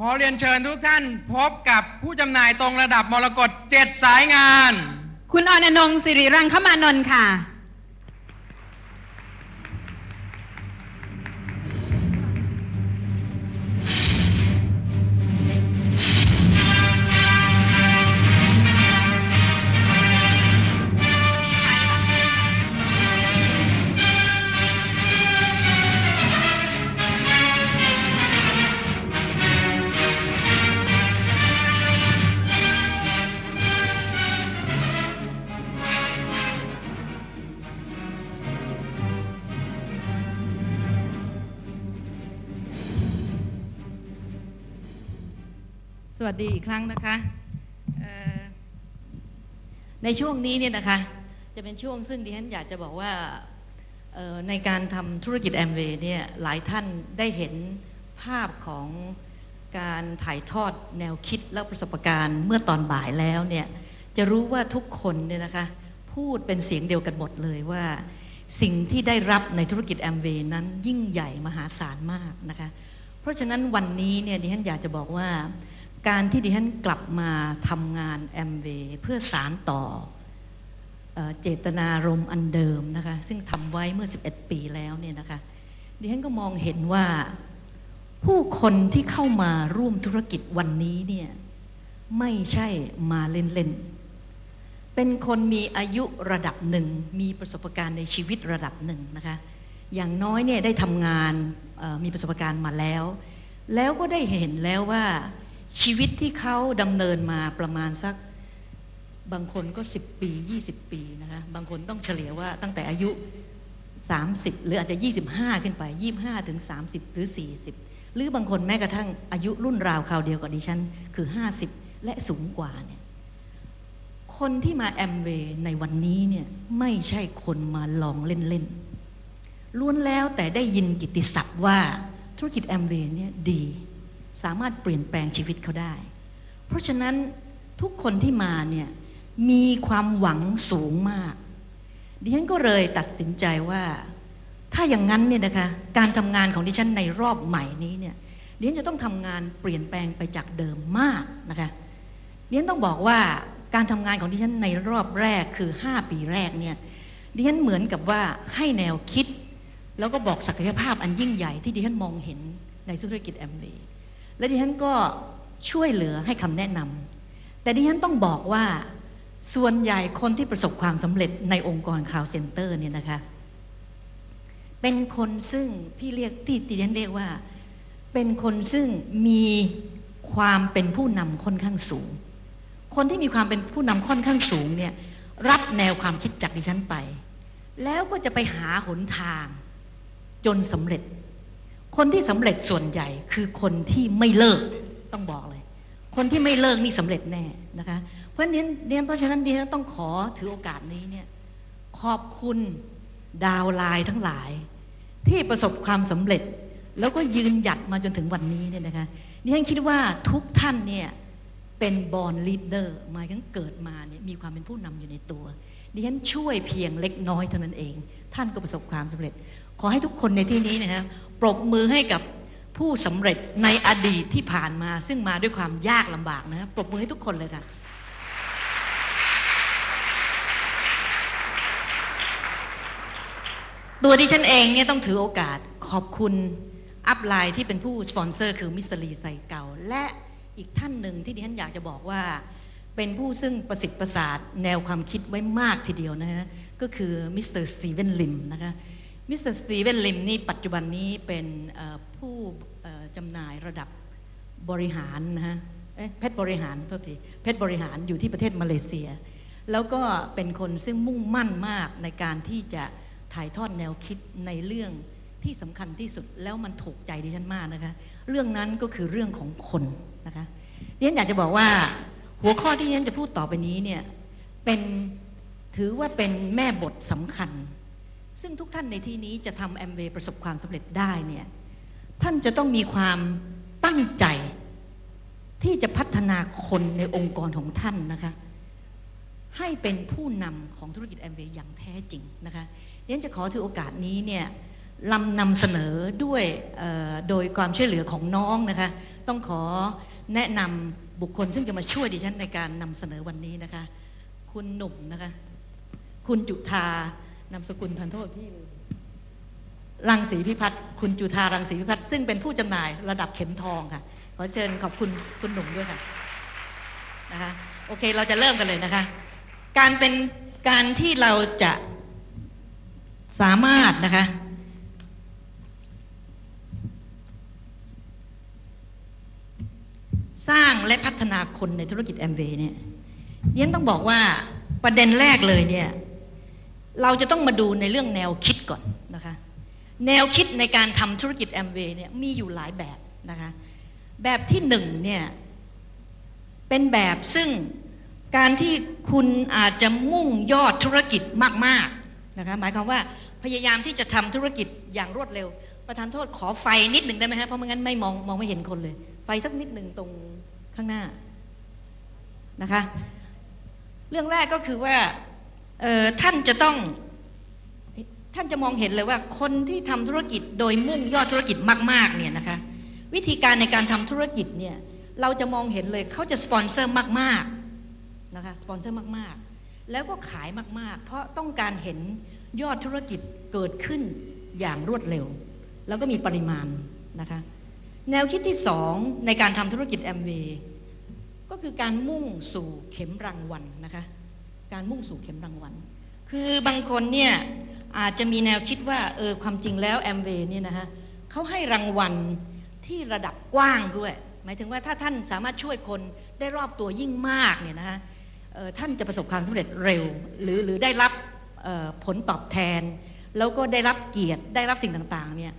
ขอเรียนเชิญทุกท่านพบกับผู้จำหน่ายตรงระดับมรกตเจ็ดสายงาน คุณออนอนงค์สิริรังคมานนท์ค่ะ สดีอีกครั้งนะคะในช่วงนี้เนี่ยนะคะจะเป็นช่วงซึ่งดิฉันอยากจะบอกว่าในการทำธุรกิจแอมเวย์เนี่ยหลายท่านได้เห็นภาพของการถ่ายทอดแนวคิดและประสบการณ์เมื่อตอนบ่ายแล้วเนี่ยจะรู้ว่าทุกคนเนี่ยนะคะพูดเป็นเสียงเดียวกันหมดเลยว่า สิ่งที่ได้รับในธุรกิจแอมเวย์นั้นยิ่งใหญ่มหาศาลมากนะคะเพราะฉะนั้นวันนี้เนี่ยดิฉันอยากจะบอกว่า การที่ดิฉันกลับมาทำงานแอมเวย์เพื่อสารต่อเอเจตนารมณ์อันเดิมนะคะซึ่งทำไว้เมื่อ 11 ปีแล้วเนี่ยนะคะดิฉันก็มองเห็นว่าผู้คนที่เข้ามาร่วมธุรกิจวันนี้เนี่ยไม่ใช่มาเล่นๆ เป็นคนมีอายุระดับหนึ่ง มีประสบการณ์ในชีวิตระดับหนึ่งนะคะ อย่างน้อยเนี่ยได้ทำงานมีประสบการณ์มาแล้ว แล้วก็ได้เห็นแล้วว่า ชีวิตที่เขาดำเนินมาประมาณสัก บางคนก็10ปี20ปีนะคะบางคนต้องเฉลี่ยว่าตั้งแต่อายุ30หรืออาจจะ25ขึ้นไป25ถึง30หรือ40หรือบางคนแม้กระทั่งอายุรุ่นราวคราวเดียวกับดิฉัน คือ50และสูงกว่าเนี่ยคนที่มาแอมเวย์ในวันนี้เนี่ยไม่ใช่คนมาลองเล่นๆล้วนแล้วแต่ได้ยินกิตติศัพท์ว่าธุรกิจแอมเวย์เนี่ยดี สามารถเปลี่ยนแปลงชีวิตเขาได้ เพราะฉะนั้นทุกคนที่มาเนี่ยมีความหวังสูงมาก ดิฉันก็เลยตัดสินใจว่า ถ้าอย่างนั้นเนี่ยนะคะการทำงานของดิฉันในรอบใหม่นี้เนี่ยดิฉันจะต้องทำงานเปลี่ยนแปลงไปจากเดิมมากนะคะดิฉันต้องบอกว่าการทำงานของดิฉันในรอบแรกคือ 5 ปีแรกเนี่ยดิฉันเหมือนกับว่าให้แนวคิด แล้วก็บอกศักยภาพอันยิ่งใหญ่ที่ดิฉันมองเห็นในธุรกิจแอมเวย์ และดิฉันก็ช่วยเหลือให้คำแนะนำแต่ดิฉันต้องบอกว่าส่วนใหญ่คนที่ประสบความสำเร็จในองค์กรค o าวเซ็นเตอร์เนี่ยนะคะ เป็นคนซึ่งพี่เรียกที่ดิฉันเรียกว่า เป็นคนซึ่งมีความเป็นผู้นำค่อนข้างสูง คนที่มีความเป็นผู้นำค่อนข้างสูงเนี่ยรับแนวความคิดจากดิฉันไป แล้วก็จะไปหาหนทางจนสำเร็จ คนที่สำเร็จส่วนใหญ่คือคนที่ไม่เลิกต้องบอกเลย คนที่ไม่เลิกนี่สำเร็จแน่นะคะ เพราะนั้นเรียนเพราะฉะนั้นดิฉันต้องขอถือโอกาสนี้เนี่ยขอบคุณdownline ทั้งหลาย ที่ประสบความสำเร็จ แล้วก็ยืนหยัดมาจนถึงวันนี้เนี่ยนะคะดิฉันคิดว่าทุกท่านเนี่ยเป็น born leader หมายถึงเกิดมาเนี่ยมีความเป็นผู้นำอยู่ในตัวดิฉันช่วยเพียงเล็กน้อยเท่านั้นเอง ท่านก็ประสบความสำเร็จ ขอให้ทุกคนในที่นี้นะคะ ปรบมือให้กับผู้สำเร็จในอดีตที่ผ่านมา ซึ่งมาด้วยความยากลำบากนะครับปรบมือให้ทุกคนเลยค่ะตัวดิฉันเองเนี่ยต้องถือโอกาสขอบคุณ upline ที่เป็นผู้สปอนเซอร์คือมิสเตอร์ลีไซเก่า และอีกท่านหนึ่งที่ดิฉันอยากจะบอกว่า เป็นผู้ซึ่งประสิทธิ์ประสาทแนวความคิดไว้มากทีเดียวนะฮะก็คือ Mister Steven Lim นะคะ Mister Steven Lim นี่ปัจจุบันนี้เป็นผู้จำหน่ายระดับบริหารนะฮะเพชรบริหารโทษทีเพชรบริหารอยู่ที่ประเทศมาเลเซีย แล้วก็เป็นคนซึ่งมุ่งมั่นมากในการที่จะถ่ายทอดแนวคิดในเรื่องที่สำคัญที่สุดแล้วมันถูกใจดิฉันมากนะคะ เรื่องนั้นก็คือเรื่องของคนนะคะดิฉันอยากจะบอกว่าหัวข้อที่ดิฉันจะพูดต่อไปนี้เนี่ยเป็นถือว่าเป็นแม่บทสำคัญ ซึ่งทุกท่านในที่นี้จะทำแอมเวย์ประสบความสำเร็จได้เนี่ยท่านจะต้องมีความตั้งใจ ที่จะพัฒนาคนในองค์กรของท่านนะคะ ให้เป็นผู้นำของธุรกิจแอมเวย์อย่างแท้จริงนะคะดิฉันจะขอถือโอกาสนี้เนี่ยลำนำเสนอด้วยโดยความช่วยเหลือของน้องนะคะ ต้องขอแนะนำบุคคลซึ่งจะมาช่วยดิฉันในการนำเสนอวันนี้นะคะ คุณหนุ่มนะคะ คุณจุธา นามสกุลทันโทษพี่ลืมรังสีพิพัฒน์คุณจุธารังสีพิพัฒน์ซึ่งเป็นผู้จำหน่ายระดับเข็มทองค่ะ ขอเชิญขอบคุณคุณหนุ่มด้วยค่ะนะคะโอเคเราจะเริ่มกันเลยนะคะ การเป็นการที่เราจะสามารถนะคะ สร้างและพัฒนาคนในธุรกิจแอมเวย์เนี่ยเรียนต้องบอกว่าประเด็นแรกเลยเนี่ย เราจะต้องมาดูในเรื่องแนวคิดก่อนนะคะ แนวคิดในการทำธุรกิจแอมเวย์เนี่ยมีอยู่หลายแบบนะคะ แบบที่หนึ่งเนี่ยเป็นแบบซึ่งการที่คุณอาจจะมุ่งยอดธุรกิจมากๆนะคะหมายความว่าพยายามที่จะทำธุรกิจอย่างรวดเร็ว ประธานโทษขอไฟนิดหนึ่งได้ไหมฮะเพราะไม่งั้นไม่มองมองไม่เห็นคนเลย ไฟสักนิดหนึ่งตรงข้างหน้านะคะ เรื่องแรกก็คือว่า ท่านจะต้องท่านจะมองเห็นเลยว่าคนที่ทำธุรกิจโดยมุ่งยอดธุรกิจมากๆเนี่ยนะคะวิธีการในการทำธุรกิจเนี่ยเราจะมองเห็นเลยเขาจะสปอนเซอร์มากๆนะคะสปอนเซอร์มากๆ แล้วก็ขายมากๆ เพราะต้องการเห็นยอดธุรกิจเกิดขึ้นอย่างรวดเร็ว แล้วก็มีปริมาณนะคะแนวคิดที่สองในการทำธุรกิจแอมเวย์ก็คือการมุ่งสู่เข็มรางวัลนะคะ การมุ่งสู่เข็มรางวัล คือบางคนเนี่ยอาจจะมีแนวคิดว่าเออความจริงแล้วแอมเวย์เนี่ยนะคะเขาให้รางวัลที่ระดับกว้างด้วย หมายถึงว่าถ้าท่านสามารถช่วยคนได้รอบตัวยิ่งมากเนี่ยนะคะออท่านจะประสบความสำเร็จเร็ว หรือหรือได้รับออผลตอบแทน แล้วก็ได้รับเกียรติได้รับสิ่งต่างๆเนี่ย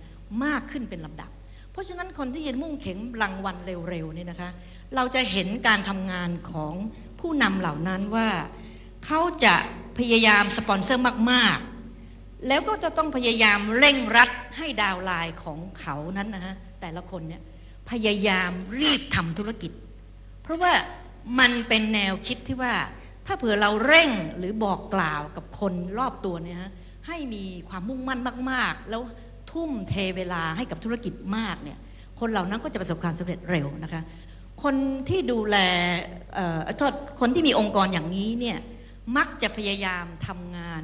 มากขึ้นเป็นลำดับ เพราะฉะนั้นคนที่จะมุ่งเข็มรางวัลเร็วๆเนี่ยนะคะ เราจะเห็นการทำงานของผู้นำเหล่านั้นว่า เขาจะพยายามสปอนเซอร์มากๆ แล้วก็จะต้องพยายามเร่งรัดให้ดาวไลน์ของเขานั้นนะฮะแต่ละคนเนี่ยพยายามรีบทำธุรกิจ เพราะว่ามันเป็นแนวคิดที่ว่า ถ้าเผื่อเราเร่งหรือบอกกล่าวกับคนรอบตัวเนี่ยฮะให้มีความมุ่งมั่นมาก ๆ แล้วทุ่มเทเวลาให้กับธุรกิจมากเนี่ยคนเหล่านั้นก็จะประสบความสำเร็จเร็วนะคะ คนที่ดูแลเอ่อโทษคนที่มีองค์กรอย่างนี้เนี่ย มักจะพยายามทำงาน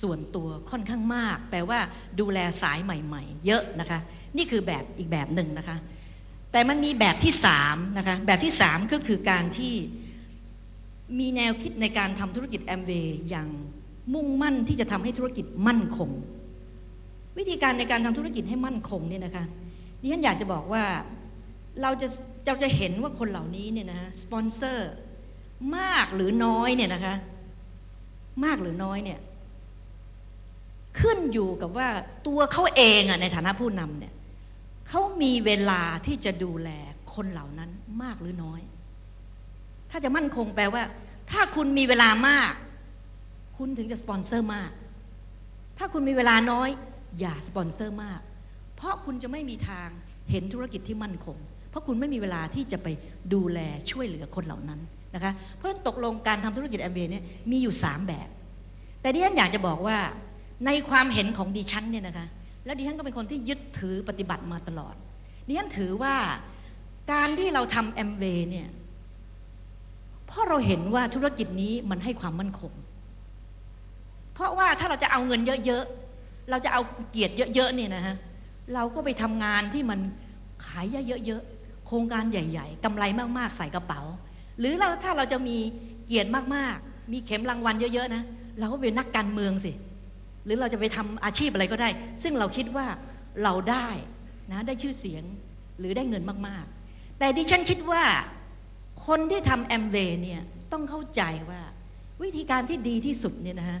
ส่วนตัวค่อนข้างมาก แปลว่าดูแลสายใหม่ ๆ เยอะนะคะ นี่คือแบบอีกแบบหนึ่งนะคะ แต่มันมีแบบที่สามนะคะ แบบที่สามก็คือการที่มีแนวคิดในการทำธุรกิจแอมเวย์อย่างมุ่งมั่นที่จะทำให้ธุรกิจมั่นคง วิธีการในการทำธุรกิจให้มั่นคงเนี่ยนะคะดิฉันอยากจะบอกว่าเราจะเราจะเห็นว่าคนเหล่านี้เนี่ยนะสปอนเซอร์มากหรือน้อยเนี่ยนะคะ มากหรือน้อยเนี่ย ขึ้นอยู่กับว่าตัวเขาเองอะในฐานะผู้นำเนี่ยเขามีเวลาที่จะดูแลคนเหล่านั้นมากหรือน้อย ถ้าจะมั่นคงแปลว่า ถ้าคุณมีเวลามาก คุณถึงจะสปอนเซอร์มาก ถ้าคุณมีเวลาน้อย อย่าสปอนเซอร์มาก เพราะคุณจะไม่มีทางเห็นธุรกิจที่มั่นคง เพราะคุณไม่มีเวลาที่จะไปดูแลช่วยเหลือคนเหล่านั้น นะคะเพราะตกลงการทำธุรกิจแอมเบเนี่ยมีอยู่ 3 แบบ แต่ดิฉันอยากจะบอกว่าในความเห็นของดิฉันเนี่ยนะคะแล้วดิฉันก็เป็นคนที่ยึดถือปฏิบัติมาตลอดดิฉันถือว่าการที่เราทำแอมเบเนี่ยเพราะเราเห็นว่าธุรกิจนี้มันให้ความมั่นคง เพราะว่าถ้าเราจะเอาเงินเยอะๆ เราจะเอาเกียรติเยอะๆเนี่ยนะฮะเราก็ไปทำงานที่มันขายเยอะๆ โครงการใหญ่ ๆกำไรมากๆ ใส่กระเป๋า หรือเราถ้าเราจะมีเกียรติมากๆ มีเข็มรางวัลเยอะๆนะเราก็เป็นนักการเมืองสิ หรือเราจะไปทำอาชีพอะไรก็ได้ ซึ่งเราคิดว่าเราได้นะได้ชื่อเสียงหรือได้เงินมากๆ แต่ดิฉันคิดว่าคนที่ทำแอมเวย์เนี่ยต้องเข้าใจว่าวิธีการที่ดีที่สุดเนี่ยนะฮะ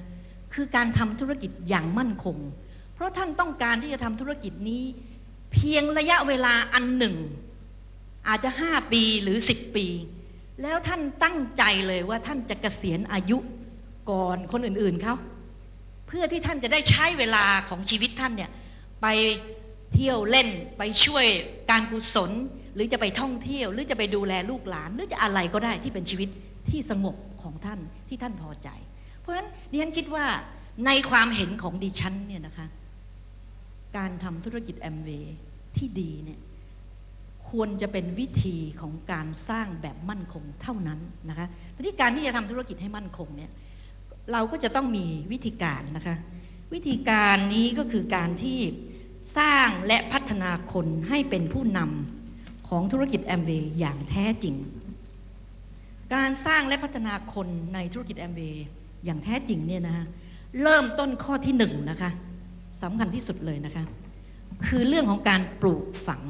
คือการทำธุรกิจอย่างมั่นคง เพราะท่านต้องการที่จะทำธุรกิจนี้ เพียงระยะเวลาอันหนึ่ง อาจจะห้าปีหรือสิบปี แล้วท่านตั้งใจเลยว่าท่านจะเกษียณอายุก่อนคนอื่นๆเขาเพื่อที่ท่านจะได้ใช้เวลาของชีวิตท่านเนี่ยไปเที่ยวเล่นไปช่วยการกุศล หรือจะไปท่องเที่ยว หรือจะไปดูแลลูกหลาน หรือจะอะไรก็ได้ที่เป็นชีวิตที่สงบของท่านที่ท่านพอใจ เพราะฉะนั้นดิฉันคิดว่าในความเห็นของดิฉันเนี่ยนะคะ การทำธุรกิจแอมเวย์ที่ดีเนี่ย ควรจะเป็นวิธีของการสร้างแบบมั่นคงเท่านั้นนะคะทีนี้การที่จะทำธุรกิจให้มั่นคงเนี่ยเราก็จะต้องมีวิธีการนะคะ วิธีการนี้ก็คือการที่สร้างและพัฒนาคนให้เป็นผู้นำของธุรกิจแอมเวย์อย่างแท้จริง การสร้างและพัฒนาคนในธุรกิจแอมเวย์อย่างแท้จริงเนี่ยนะคะเริ่มต้นข้อที่หนึ่งนะคะสำคัญที่สุดเลยนะคะ คือเรื่องของการปลูกฝัง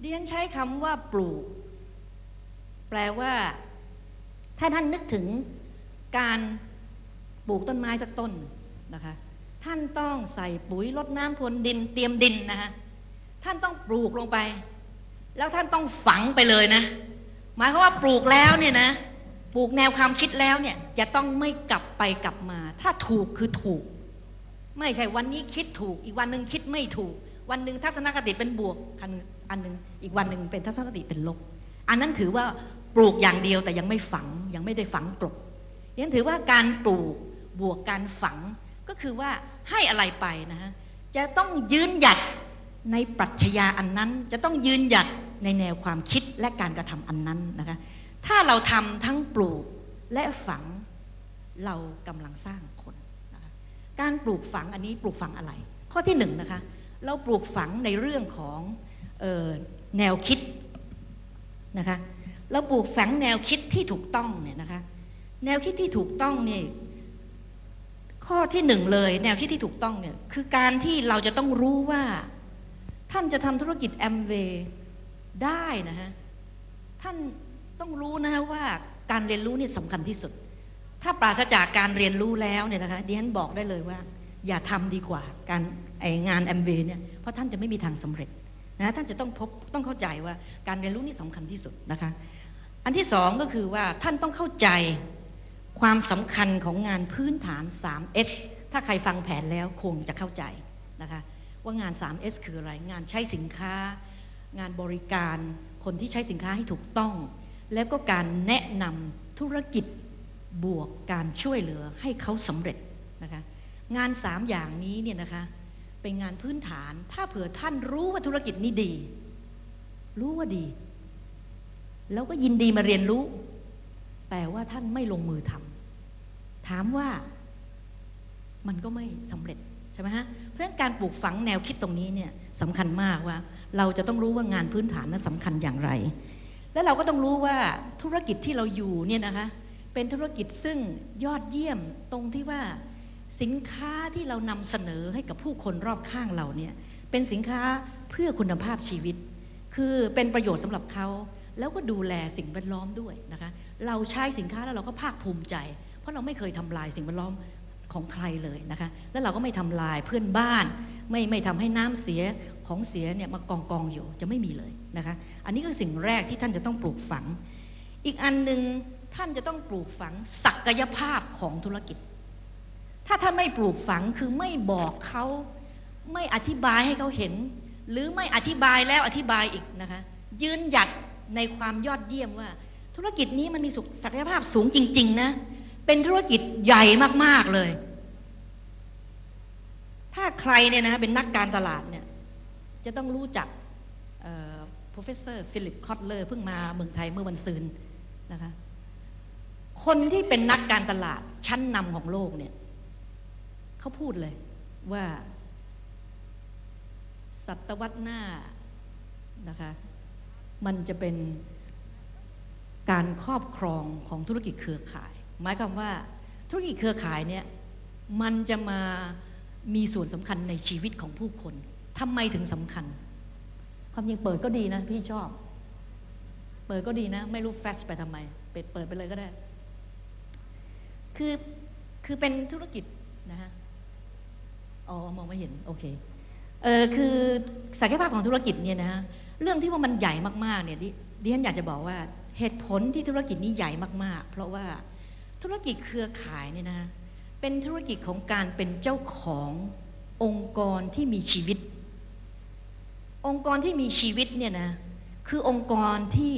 ดิฉันใช้คำว่าปลูก แปลว่า ถ้าท่านนึกถึงการปลูกต้นไม้สักต้นนะคะ ท่านต้องใส่ปุ๋ยรดน้ำพรวนดิน เตรียมดินนะคะท่านต้องปลูกลงไป แล้วท่านต้องฝังไปเลยนะ หมายความว่าปลูกแล้วเนี่ยนะปลูกแนวความคิดแล้วเนี่ย จะต้องไม่กลับไปกลับมา ถ้าถูกคือถูก ไม่ใช่วันนี้คิดถูก อีกวันหนึ่งคิดไม่ถูก วันหนึ่งทัศนคติเป็นบวกอัน อันหนึ่งอีกวันหนึ่งเป็นทัศนคติเป็นลบ อันนั้นถือว่าปลูกอย่างเดียวแต่ยังไม่ฝังยังไม่ได้ฝังกลบยังถือว่าการปลูกบวกการฝังก็คือว่าให้อะไรไปนะฮะจะต้องยืนหยัดในปรัชญาอันนั้นจะต้องยืนหยัดในแนวความคิดและการกระทำอันนั้นนะคะถ้าเราทำทั้งปลูกและฝังเรากำลังสร้างคนนะคะการปลูกฝังอันนี้ปลูกฝังอะไร ข้อที่หนึ่งนะคะเราปลูกฝังในเรื่องของ แนวคิดนะคะเราปลูกฝังแนวคิดที่ถูกต้องเนี่ยนะคะ แนวคิดที่ถูกต้องเนี่ยข้อที่หนึ่งเลย แนวคิดที่ถูกต้องเนี่ยคือการที่เราจะต้องรู้ว่า ท่านจะทำธุรกิจแอมเวย์ได้นะฮะท่านต้องรู้นะฮะว่าการเรียนรู้นี่สำคัญที่สุด ถ้าปราศจากการเรียนรู้แล้วเนี่ยนะคะดิฉันบอกได้เลยว่า อย่าทำดีกว่าการไองานแอมเวย์เนี่ยเพราะท่านจะไม่มีทางสำเร็จ นะท่านจะต้องพบต้องเข้าใจว่าการเรียนรู้นี่สำคัญที่สุดนะคะ อันที่สองก็คือว่าท่านต้องเข้าใจความสำคัญของงานพื้นฐาน 3S ถ้าใครฟังแผนแล้วคงจะเข้าใจนะคะว่างาน 3S คืออะไร งานใช้สินค้า งานบริการ คนที่ใช้สินค้าให้ถูกต้อง แล้วก็การแนะนำธุรกิจบวกการช่วยเหลือให้เขาสำเร็จนะคะงาน 3 อย่างนี้เนี่ยนะคะ เป็นงานพื้นฐาน ถ้าเผื่อท่านรู้ว่าธุรกิจนี้ดี รู้ว่าดี แล้วก็ยินดีมาเรียนรู้ แต่ว่าท่านไม่ลงมือทำถามว่ามันก็ไม่สำเร็จใช่ไหมฮะเพราะฉะนั้นการปลูกฝังแนวคิดตรงนี้เนี่ยสำคัญมากว่า เราจะต้องรู้ว่างานพื้นฐานนั้นสำคัญอย่างไร และเราก็ต้องรู้ว่าธุรกิจที่เราอยู่เนี่ยนะคะเป็นธุรกิจซึ่งยอดเยี่ยมตรงที่ว่า สินค้าที่เรานำเสนอให้กับผู้คนรอบข้างเราเนี่ยเป็นสินค้าเพื่อคุณภาพชีวิต คือเป็นประโยชน์สำหรับเขา แล้วก็ดูแลสิ่งแวดล้อมด้วยนะคะเราใช้สินค้าแล้วเราก็ภาคภูมิใจ เพราะเราไม่เคยทำลายสิ่งแวดล้อมของใครเลยนะคะแล้วเราก็ไม่ทำลายเพื่อนบ้าน ไม่ไม่ทำให้น้ำเสียของเสียเนี่ยมากองกองอยู่จะไม่มีเลยนะคะอันนี้คือสิ่งแรกที่ท่านจะต้องปลูกฝัง อีกอันหนึ่งท่านจะต้องปลูกฝังศักยภาพของธุรกิจ ถ้าท่านไม่ปลูกฝังคือไม่บอกเขาไม่อธิบายให้เขาเห็น หรือไม่อธิบายแล้วอธิบายอีกนะคะ ยืนหยัดในความยอดเยี่ยมว่า ธุรกิจนี้มันมีศักยภาพสูงจริง ๆ นะ เป็นธุรกิจใหญ่มากๆเลย ถ้าใครเนี่ยนะเป็นนักการตลาดเนี่ย จะต้องรู้จัก professor ฟิลิปคอตเลอร์เพิ่งมาเมืองไทยเมื่อวันซืนนะคะ คนที่เป็นนักการตลาดชั้นนำของโลกเนี่ย เขาพูดเลยว่า ศตวรรษหน้านะคะ มันจะเป็นการครอบครองของธุรกิจเครือข่าย หมายความว่าธุรกิจเครือข่ายเนี่ยมันจะมามีส่วนสำคัญในชีวิตของผู้คนทำไมถึงสำคัญ ความจริงเปิดก็ดีนะ พี่ชอบ เปิดก็ดีนะ ไม่รู้แฟชไปทำไม เปิดเปิดไปเลยก็ได้ คือคือเป็นธุรกิจนะฮะ อ๋อมองไม่เห็นโอเคเออคือศักยภาพของธุรกิจเนี่ยนะฮะเรื่องที่ว่ามันใหญ่มากๆเนี่ยดิฉันอยากจะบอกว่าเหตุผลที่ธุรกิจนี้ใหญ่มากๆ เพราะว่าธุรกิจเครือข่ายเนี่ยนะเป็นธุรกิจของการเป็นเจ้าขององค์กรที่มีชีวิต องค์กรที่มีชีวิตเนี่ยนะคือองค์กรที่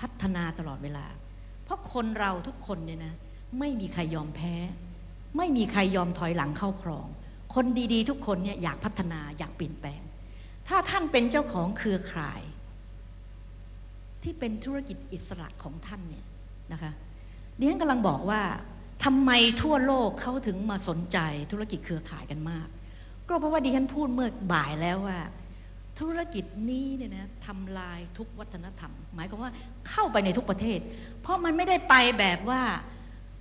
พัฒนาตลอดเวลา เพราะคนเราทุกคนเนี่ยนะไม่มีใครยอมแพ้ ไม่มีใครยอมถอยหลังเข้าครอง คนดีๆ ทุกคนเนี่ยอยากพัฒนาอยากเปลี่ยนแปลง ถ้าท่านเป็นเจ้าของเครือข่าย ที่เป็นธุรกิจอิสระของท่านเนี่ยนะคะดิฉันกำลังบอกว่าทำไมทั่วโลกเขาถึงมาสนใจธุรกิจเครือข่ายกันมาก ก็เพราะว่าดิฉันพูดเมื่อบ่ายแล้วว่า ธุรกิจนี้เนี่ยนะทำลายทุกวัฒนธรรม หมายความว่าเข้าไปในทุกประเทศ เพราะมันไม่ได้ไปแบบว่า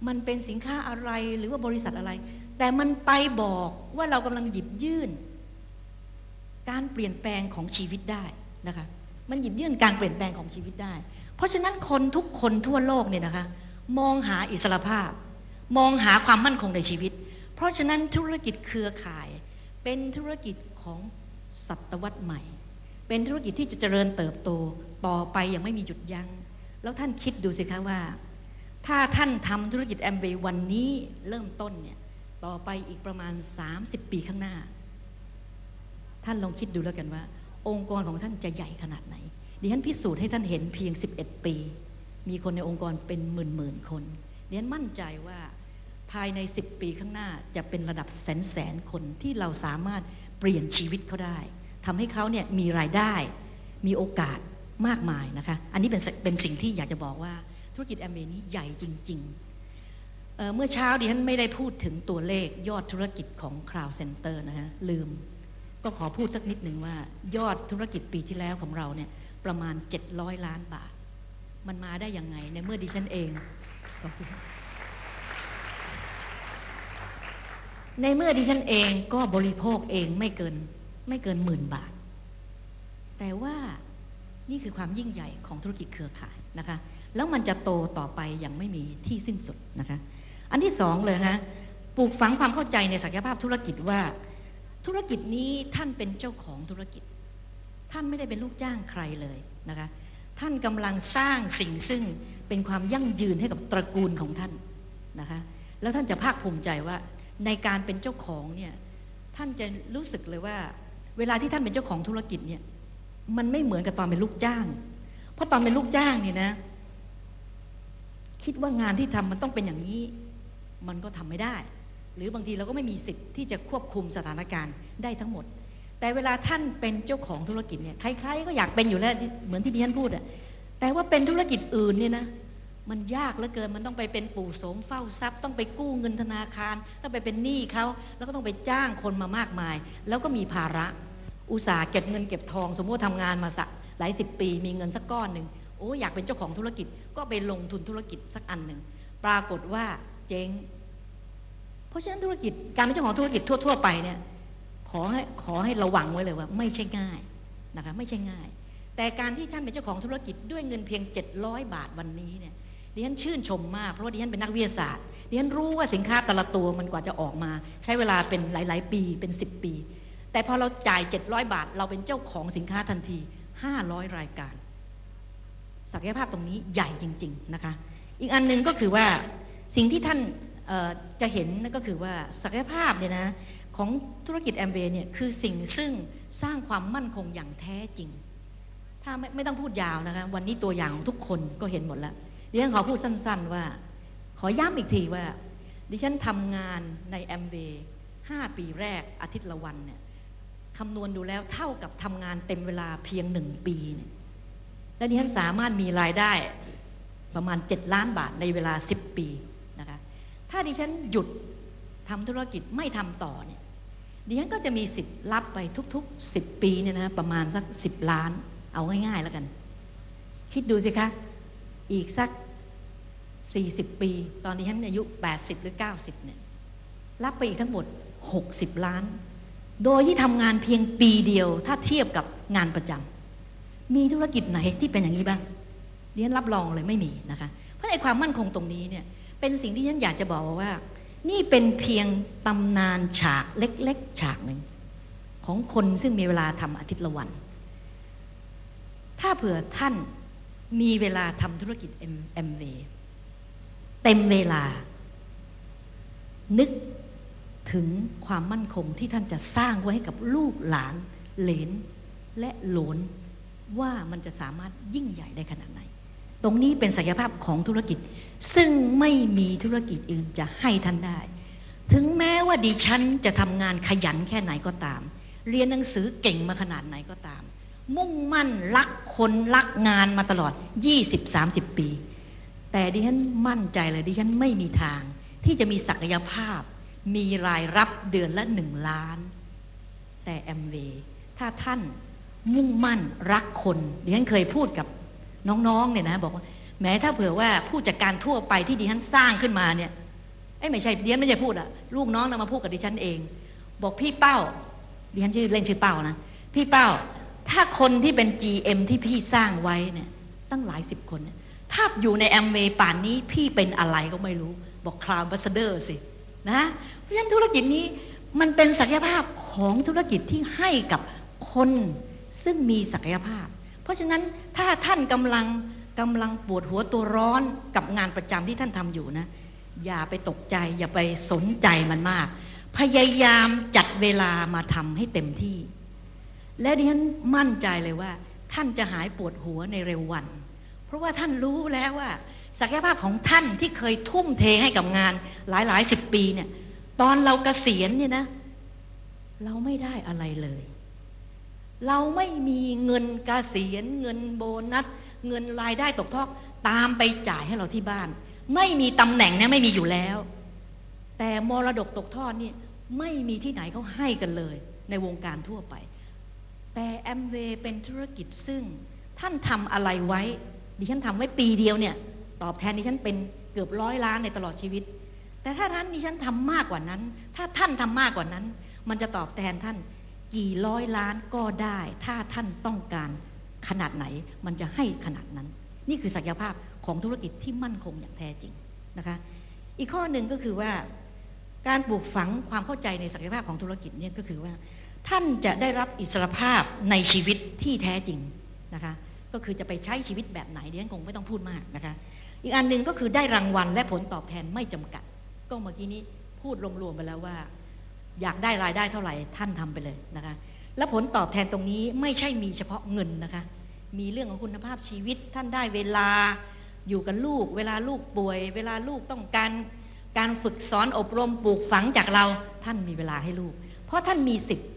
มันเป็นสินค้าอะไรหรือว่าบริษัทอะไร แต่มันไปบอกว่าเรากำลังหยิบยื่น การเปลี่ยนแปลงของชีวิตได้นะคะ มันหยิบยื่นการเปลี่ยนแปลงของชีวิตได้ เพราะฉะนั้นคนทุกคนทั่วโลกเนี่ยนะคะ มองหาอิสรภาพ มองหาความมั่นคงในชีวิต เพราะฉะนั้นธุรกิจเครือข่ายเป็นธุรกิจของศตวรรษใหม่ เป็นธุรกิจที่จะเจริญเติบโตต่อไปอย่างไม่มีหยุดยัง้ง แล้วท่านคิดดูสิคะว่า ถ้าท่านทำธุรกิจแอมเบย์วันนี้เริ่มต้นเนี่ย ต่อไปอีกประมาณ 30 ปีข้างหน้า ท่านลองคิดดูแล้วกันว่า องค์กรของท่านจะใหญ่ขนาดไหน ดิฉันพิสูจน์ให้ท่านเห็นเพียง 11 ปี มีคนในองค์กรเป็นหมื่นหมื่นคนดิฉันมั่นใจว่าภายใน 10 ปีข้างหน้าจะเป็นระดับแสนแสนคนที่เราสามารถเปลี่ยนชีวิตเขาได้ทำให้เขาเนี่ยมีรายได้ มีโอกาสมากมายนะคะ อันนี้เป็นเป็นสิ่งที่อยากจะบอกว่าธุรกิจแอมเบนี้ใหญ่จริง ๆ เมื่อเช้าดิฉันไม่ได้พูดถึงตัวเลขยอดธุรกิจของ Cloud Center นะฮะลืม ก็ขอพูดสักนิดหนึ่งว่ายอดธุรกิจปีที่แล้วของเราเนี่ยประมาณ 700 ล้านบาท มันมาได้ยังไงในเมื่อดิฉันเองขอบคุณในเมื่อดิฉันเองก็บริโภคเองไม่เกินไม่เกินหมื่นบาท แต่ว่านี่คือความยิ่งใหญ่ของธุรกิจเครือข่ายนะคะ แล้วมันจะโตต่อไปอย่างไม่มีที่สิ้นสุดนะคะ อันที่สองเลยนะปลูกฝังความเข้าใจในศักยภาพธุรกิจว่า ธุรกิจนี้ท่านเป็นเจ้าของธุรกิจ ท่านไม่ได้เป็นลูกจ้างใครเลยนะคะท่านกำลังสร้างสิ่งซึ่งเป็นความยั่งยืนให้กับตระกูลของท่านนะคะแล้วท่านจะภาคภูมิใจว่าในการเป็นเจ้าของเนี่ยท่านจะรู้สึกเลยว่า เวลาที่ท่านเป็นเจ้าของธุรกิจเนี่ยมันไม่เหมือนกับตอนเป็นลูกจ้าง เพราะตอนเป็นลูกจ้างเนี่ยนะ คิดว่างานที่ทำมันต้องเป็นอย่างนี้ มันก็ทำไม่ได้ หรือบางทีเราก็ไม่มีสิทธิ์ที่จะควบคุมสถานการณ์ได้ทั้งหมด แต่เวลาท่านเป็นเจ้าของธุรกิจเนี่ยใครๆก็อยากเป็นอยู่แล้วเหมือนที่ดิฉันพูดอะแต่ว่าเป็นธุรกิจอื่นเนี่ยนะมันยากเหลือเกิน มันต้องไปเป็นปู่โสมเฝ้าทรัพย์ ต้องไปกู้เงินธนาคาร ต้องไปเป็นหนี้เขา แล้วก็ต้องไปจ้างคนมามากมาย แล้วก็มีภาระ อุตสาห์เก็บเงินเก็บทอง สมมติว่าทำงานมาสักหลายสิบปี มีเงินสักก้อนหนึ่ง โอ้อยากเป็นเจ้าของธุรกิจ ก็ไปลงทุนธุรกิจสักอันหนึ่ง ปรากฏว่า เจ๊ง เพราะฉะนั้นธุรกิจการเป็นเจ้าของธุรกิจทั่ว ๆ ไปเนี่ยขอให้ขอให้ระวังไว้เลยว่า ไม่ใช่ง่ายนะคะไม่ใช่ง่าย แต่การที่ท่านเป็นเจ้าของธุรกิจด้วยเงินเพียง 700 บาทวันนี้เนี่ยดิฉันชื่นชมมากเพราะว่าดิฉันเป็นนักวิทยาศาสตร์ดิฉันรู้ว่าสินค้าแต่ละตัวมันกว่าจะออกมา ใช้เวลาเป็นหลาย ๆ ปีเป็น 10 ปี แต่พอเราจ่าย 700 บาท เราเป็นเจ้าของสินค้าทันที 500 รายการ ศักยภาพตรงนี้ใหญ่จริง ๆ นะคะ อีกอันหนึงก็คือว่า สิ่งที่ท่านจะเห็นนั่นก็คือว่าศักยภาพเนี่ยนะของธุรกิจแอมเบเนี่ยคือสิ่งซึ่งสร้างความมั่นคงอย่างแท้จริง ถ้าไม่ไม่ต้องพูดยาวนะคะวันนี้ตัวอย่างของทุกคนก็เห็นหมดแล้วดิฉันขอพูดสั้น ๆว่า ขอย้ำอีกทีว่า ดิฉันทำงานในแอมเบย์ห้าปีแรกอาทิตย์ละวันเนี่ยคำนวณดูแล้วเท่ากับทำงานเต็มเวลาเพียงหนึ่งปีเนี่ยและดิฉันสามารถมีรายได้ประมาณ 7 ล้านบาทในเวลา 10 ปี ถ้าดิฉันหยุดทำธุรกิจไม่ทำต่อเนี่ยดิฉันก็จะมีสิทธิ์รับไปทุกๆ 10 ปีเนี่ยนะประมาณสัก 10 ล้าน เอาง่ายๆแล้วกัน คิดดูสิคะ อีกสัก 40 ปี ตอนนี้ฉันอายุ 80 หรือ 90 เนี่ย รับไปอีกทั้งหมด 60 ล้าน โดยที่ทำงานเพียงปีเดียว ถ้าเทียบกับงานประจำมีธุรกิจไหนที่เป็นอย่างนี้บ้างดิฉันรับรองเลยไม่มีนะคะ เพราะในความมั่นคงตรงนี้เนี่ย เป็นสิ่งที่ฉันอยากจะบอกว่า นี่เป็นเพียงตำนานฉากเล็ก ๆ ฉากหนึ่ง ของคนซึ่งมีเวลาทำอาทิตย์ละวัน ถ้าเผื่อท่านมีเวลาทำธุรกิจเอ็มเวเต็มเวลา นึกถึงความมั่นคงที่ท่านจะสร้างไว้ให้กับลูกหลาน เหลนและหลนว่ามันจะสามารถยิ่งใหญ่ได้ขนาดไหน รงนี้เป็นศักยภาพของธุรกิจ ซึ่งไม่มีธุรกิจอื่นจะให้ท่านได้ ถึงแม้ว่าดิฉันจะทำงานขยันแค่ไหนก็ตาม เรียนหนังสือเก่งมาขนาดไหนก็ตาม มุ่งมั่นรักคนรักงานมาตลอด 20-30 ปี แต่ดิฉันมั่นใจเลยดิฉันไม่มีทาง ที่จะมีศักยภาพ มีรายรับเดือนละหนึ่งล้าน แต่แอมเวถ้าท่านมุ่งมั่นรักคนดิฉันเคยพูดกับ น้องๆเนี่ยนะบอกว่าแม้ถ้าเผื่อว่าผู้จัดการทั่วไปที่ดิฉันสร้างขึ้นมาเนี่ยไอ้ไม่ใช่ดิฉันไม่ใช่พูดอะลูกน้องนำมาพูดกับดิฉันเอง บอกพี่เป้าดิฉันชื่อเล่นชื่อเป้านะพี่เป้า ถ้าคนที่เป็น GM ที่พี่สร้างไว้เนี่ยตั้งหลายสิบคนเนี่ยถ้าอยู่ในแอมเวย์ป่านนี้พี่เป็นอะไรก็ไม่รู้ บอก Crown Ambassador สินะเพราะฉะนั้นธุรกิจนี้มันเป็นศักยภาพของธุรกิจที่ให้กับคนซึ่งมีศักยภาพ เพราะฉะนั้นถ้าท่านกำลังกำลังปวดหัวตัวร้อนกับงานประจำที่ท่านทำอยู่นะ อย่าไปตกใจ อย่าไปสนใจมันมาก พยายามจัดเวลามาทำให้เต็มที่ และดิฉันมั่นใจเลยว่า ท่านจะหายปวดหัวในเร็ววัน เพราะว่าท่านรู้แล้วว่าศักยภาพของท่านที่เคยทุ่มเทให้กับงานหลายหลายสิบปีเนี่ย ตอนเรากเกษียณเนี่ยนะ เราไม่ได้อะไรเลย เราไม่มีเงินกเกษียณเงินโบนัส เงินรายได้ตกทอดตามไปจ่ายให้เราที่บ้าน ไม่มีตำแหน่งนี่ไม่มีอยู่แล้ว แต่มรดกตกทอดนี่ไม่มีที่ไหนเขาให้กันเลย ในวงการทั่วไป แต่แอมเวย์เป็นธุรกิจซึ่งท่านทำอะไรไว้ ดิฉันทำไว้ปีเดียวเนี่ย ตอบแทนดิฉันเป็นเกือบร้อยล้านในตลอดชีวิต แต่ถ้าท่านดิฉันทำมากกว่านั้น ถ้าท่านทำมากกว่านั้น มันจะตอบแทนท่าน กี่ร้อยล้านก็ได้ ถ้าท่านต้องการขนาดไหนมันจะให้ขนาดนั้น นี่คือศักยภาพของธุรกิจที่มั่นคงอย่างแท้จริงนะคะ อีกข้อหนึ่งก็คือว่าการปลูกฝังความเข้าใจในศักยภาพของธุรกิจเนี่ยก็คือว่า ท่านจะได้รับอิสรภาพในชีวิตที่แท้จริงนะคะก็คือจะไปใช้ชีวิตแบบไหนเดี๋ยวฉันคงไม่ต้องพูดมากนะคะ อีกอันหนึ่งก็คือได้รางวัลและผลตอบแทนไม่จำกัด ก็เมื่อกี้นี้พูดรวมๆไปแล้วว่า อยากได้รายได้เท่าไหร่ท่านทำไปเลยนะคะ และผลตอบแทนตรงนี้ไม่ใช่มีเฉพาะเงินนะคะ มีเรื่องของคุณภาพชีวิตท่านได้เวลาอยู่กับลูก เวลาลูกป่วย เวลาลูกต้องการการฝึกสอนอบรมปลูกฝังจากเราท่านมีเวลาให้ลูก เพราะท่านมีสิทธิ์